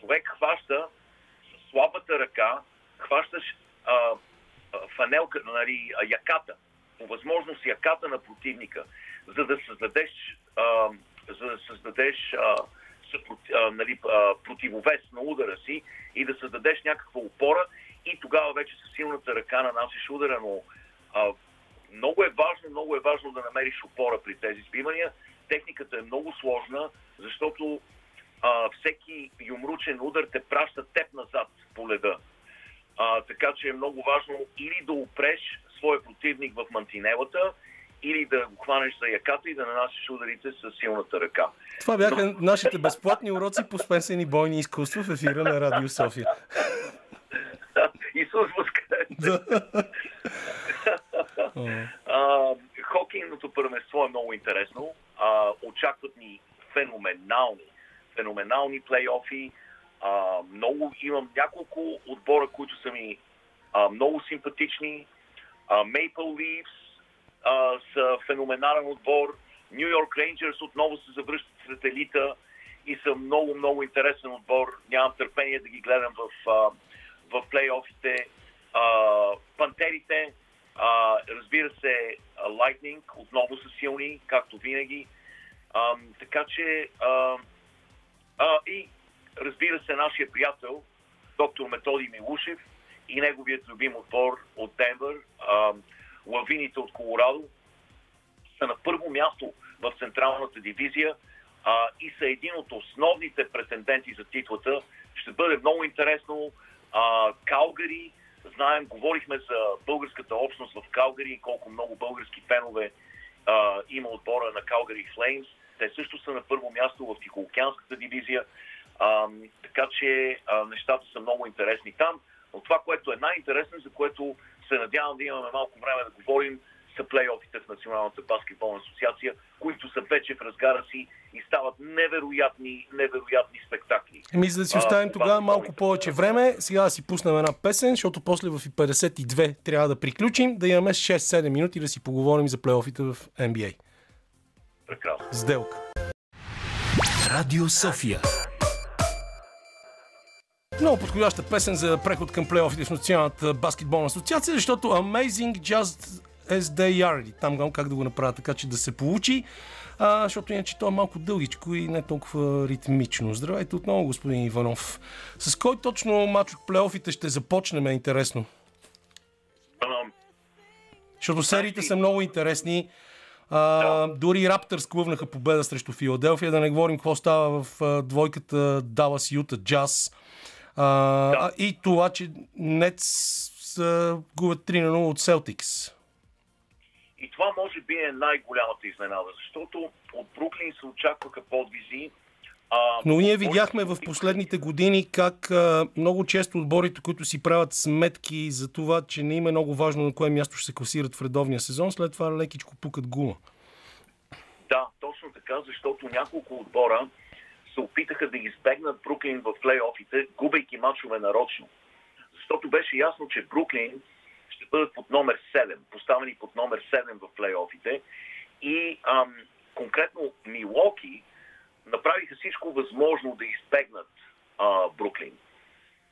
Човек хваща слабата ръка, хващаш а, фанелка, нали, яката, по възможност яката на противника, за да създадеш, а, за да създадеш а, а, нали, противовес на удара си и да създадеш някаква опора и тогава вече със силната ръка нанасиш удара, но а, много е важно, много е важно да намериш опора при тези сбивания. Техниката е много сложна, защото а, всеки юмручен удар те праща теб назад по леда. А, така че е много важно или да опреш своя противник в мантинелата, или да го хванеш за яката и да нанасиш ударите с силната ръка. Това бяха Но... нашите безплатни уроци по спенсени бойни изкуства в ефира на Радио София. Исус възкресе. хокейното първенство е много интересно. А, очакват ни феноменални, феноменални плейофи. А, много, имам няколко отбора, които са ми а, много симпатични. Maple Leafs а, са феноменален отбор. Нью Йорк Рейнджерс отново се завръщат сред елита и са много, много интересен отбор. Нямам търпение да ги гледам в, в плейофите. Пантерите, разбира се, Lightning отново са силни, както винаги. така че и разбира се, нашия приятел, доктор Методи Милушев и неговият любим отбор от Денвър, лавините от Колорадо, са на първо място в Централната дивизия а, и са един от основните претенденти за титлата. Ще бъде много интересно. А, Калгари, знаем, говорихме за българската общност в Калгари и колко много български фенове а, има отбора на Калгари Флеймс. Те също са на първо място в Тихоокеанската дивизия. А, така че а, нещата са много интересни там. Но това, което е най-интересно, за което се надявам да имаме малко време да говорим, са плейофите в Националната баскетболна асоциация, които са вече в разгара си и стават невероятни, невероятни спектакли. Еми, за да си оставим тогава малко повече време, сега да си пуснем една песен, защото после в 52 трябва да приключим, да имаме 6-7 минути да си поговорим за плейофите в NBA. Прекрасно. Сделка. Радио София. Много подходяща песен за преход към плейофите в Националната баскетболна асоциация, защото Amazing Just as they are. Там как да го направя така, че да се получи. А, защото иначе то е малко дългичко и не толкова ритмично. Здравейте отново, господин Иванов. С кой точно матч от плейофите ще започнем, е интересно? Защото сериите са много интересни. А, да. Дори Раптърс клъвнаха победа срещу Филаделфия. Да не говорим какво става в а, двойката Далас Юта Джаз. А, да. И това, че Нец губят 3 на 0 от Селтикс. И това може би е най-голямата изненада, защото от Бруклин се очакваха подвизи. А, Но ние видяхме в последните години как а, много често отборите, които си правят сметки за това, че не им е много важно на кое място ще се класират в редовния сезон, след това лекичко пукат гума. Да, точно така, защото няколко отбора се опитаха да избегнат Бруклин в плейофите, губейки мачове нарочно. Защото беше ясно, че Бруклин ще бъдат под номер 7, поставени под номер 7 в плейофите. И ам, конкретно Милоки направиха всичко възможно да избегнат а, Бруклин.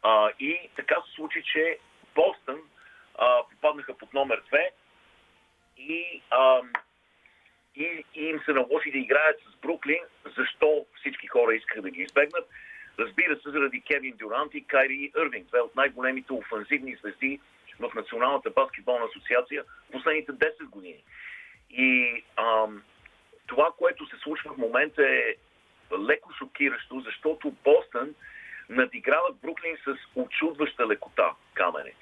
А, и така се случи, че Бостън а, попаднаха под номер 2 и, а, и, и им се наложи да играят с Бруклин. Защо всички хора искаха да ги избегнат? Разбира се, заради Кевин Дюрант и Кайри Ирвинг, две от най-големите офанзивни звезди в Националната баскетболна асоциация в последните 10 години. И ам, това, което се случва в момента е леко шокиращо, защото Бостън надиграват Бруклин с очудваща лекота, камене.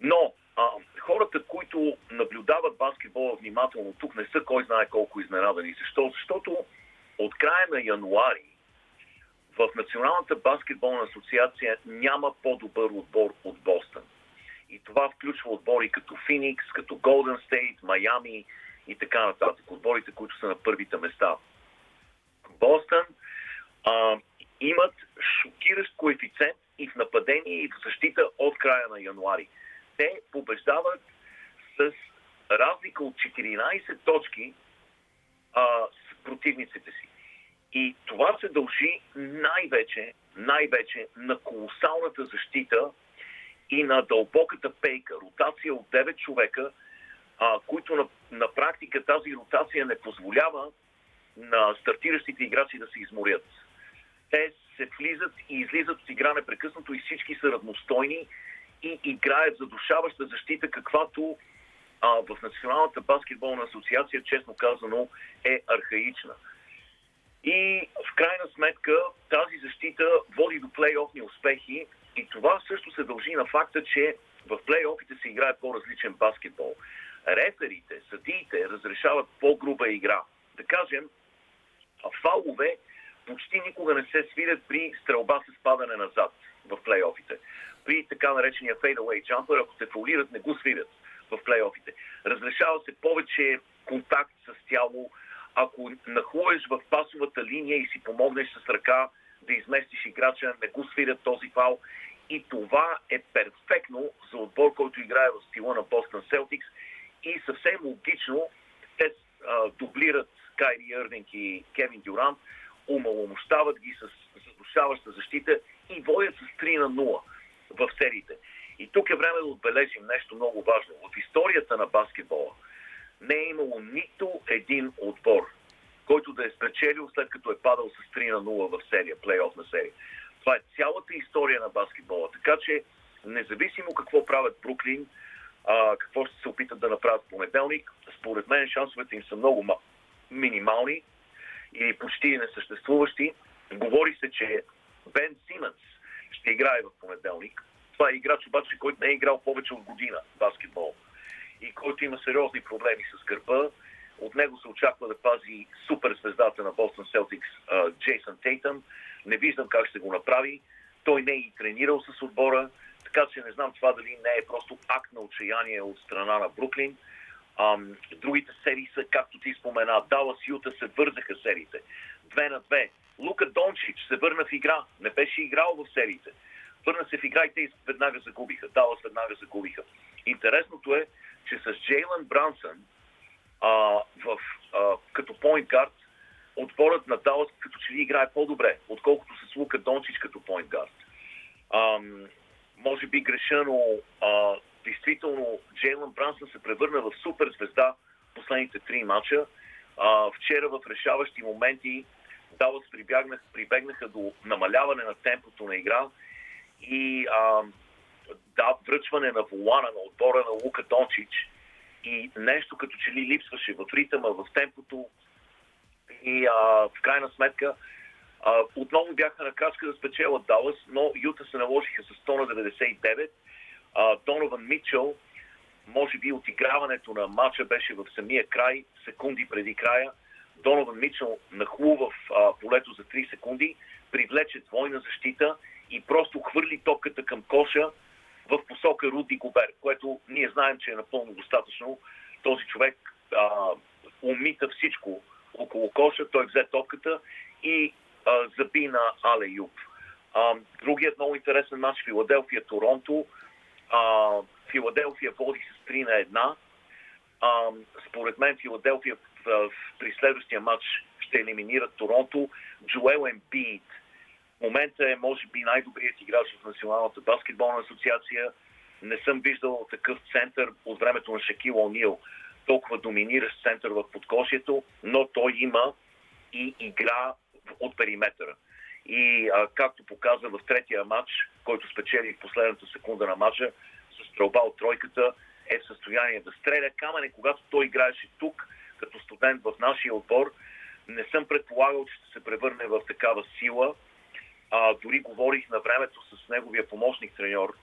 Но а, хората, които наблюдават баскетбола внимателно тук, не са кой знае колко изненадани. Защо? Защото от края на януари в Националната баскетболна асоциация няма по-добър отбор от Бостън. И това включва отбори като Феникс, като Голден Стейт, Майами и така нататък. Отборите, които са на първите места. Бостън а, имат шокиращ коефициент и в нападение, и в защита от края на януари. Те побеждават с разлика от 14 точки а, с противниците си. И това се дължи най-вече, най-вече на колосалната защита и на дълбоката пейка, ротация от 9 човека, а, които на, на практика тази ротация не позволява на стартиращите играчи да се изморят. Те се влизат и излизат от игра непрекъснато и всички са равностойни и играят задушаваща защита, каквато а, в Националната баскетболна асоциация, честно казано, е архаична. И в крайна сметка тази защита води до плейофни успехи и това също се дължи на факта, че в плейофите се играе по-различен баскетбол. Реферите, съдиите разрешават по-груба игра. Да кажем, фалове почти никога не се свирят при стрелба с падане назад в плейофите. При така наречения fadeaway jumper, ако се фаулират, не го свирят в плейофите. Разрешава се повече контакт с тяло. Ако нахлуеш в пасовата линия и си помогнеш с ръка, да изместиш играча, не го свирят този фал. И това е перфектно за отбор, който играе в стила на Бостън Селтикс. И съвсем логично те а, дублират Кайри Йърдинг и Кевин Дюрант, умаломощават ги с задушаваща защита и водят с 3 на 0 в сериите. И тук е време да отбележим нещо много важно. В историята на баскетбола не е имало нито един отбор, който да е спечелил след като е падал с 3 на 0 в серия, плейоф на серия. Това е цялата история на баскетбола. Така че, независимо какво правят Бруклин, а, какво ще се опитат да направят в понеделник, според мен шансовете им са много минимални или почти несъществуващи. Говори се, че Бен Симънс ще играе в понеделник. Това е играч обаче, който не е играл повече от година баскетбол и който има сериозни проблеми с гърба. От него се очаква да пази суперзвездата на Бостон Селтикс Джейсън Тейтън. Не виждам как ще го направи. Той не е и тренирал с отбора, така че не знам това дали не е просто акт на отчаяние от страна на Бруклин. Ам, другите серии са, както ти спомена, Далас Юта се вързаха сериите. Две на две. Лука Дончич се върна в игра. Не беше играл в сериите. Върна се в игра и те веднага загубиха. Далас веднага загубиха. Интересното е, че с Джейлън Брансън а, в, а, като point guard отборът на Далас като че ли играе по-добре, отколкото с Лука Дончич като point guard. Може би греша, но а, действително Джейлън Брансън се превърна в суперзвезда последните три мача. А, вчера в решаващи моменти Далас прибягнаха, прибегнаха до намаляване на темпото на игра и а, да, връчване на волана на отбора на Лука Дончич и нещо като че ли липсваше в ритъма, в темпото и а, в крайна сметка а, отново бяха на крачка да спечелят Далас, но Юта се наложиха с 100 на 99. А, Донован Митчел, може би отиграването на матча беше в самия край, секунди преди края. Донован Митчел нахлу в а, полето за 3 секунди, привлече двойна защита и просто хвърли топката към коша в посока Руди Гобер, което ние знаем, че е напълно достатъчно. Този човек а, умита всичко около коша, той взе топката и а, заби на Але Юб. А, другият много интересен матч Филаделфия-Торонто. Филаделфия води с 3 на 1. А, според мен Филаделфия при следващия матч ще елиминират Торонто. Джоел Ембид в момента е, може би, най-добрият играч в Националната баскетболна асоциация. Не съм виждал такъв център от времето на Шакил О'Нил, толкова доминиращ център в подкошието, но той има и игра от периметъра. И а, както показа в третия матч, който спечели в последната секунда на матча, с стрелба от тройката, е в състояние да стреля камъне, когато той играеше тук, като студент в нашия отбор. Не съм предполагал, че ще се превърне в такава сила а, дори говорих на времето с неговия помощник треньор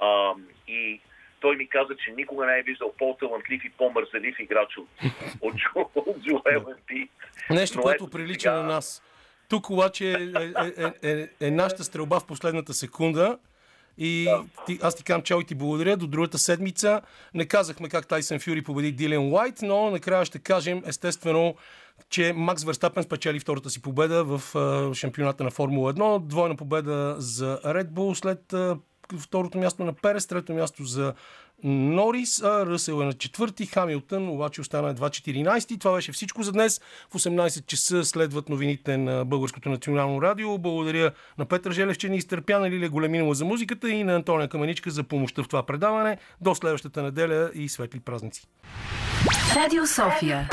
а, и той ми каза, че никога не е виждал по-талантлив и по-мързелив играч от, от, от Джоел. Нещо, Но което прилича сега... на нас. Тук обаче е, е, е, е, е нашата стрелба в последната секунда. И да. ти, аз ти казвам чао и ти благодаря. До другата седмица не казахме как Тайсън Фюри победи Дилен Уайт, но накрая ще кажем естествено че Макс Верстапен спечели втората си победа в шампионата на Формула 1. Двойна победа за Red Bull след второто място на Перес, трето място за Норис, а Ръсел е на четвърти, Хамилтън обаче остана едва 14. Това беше всичко за днес. В 18 часа следват новините на Българското национално радио. Благодаря на Петър Желев, че ни изтърпя, на Лилия Големинова за музиката и на Антония Каменичка за помощта в това предаване. До следващата неделя и светли празници. Радио София.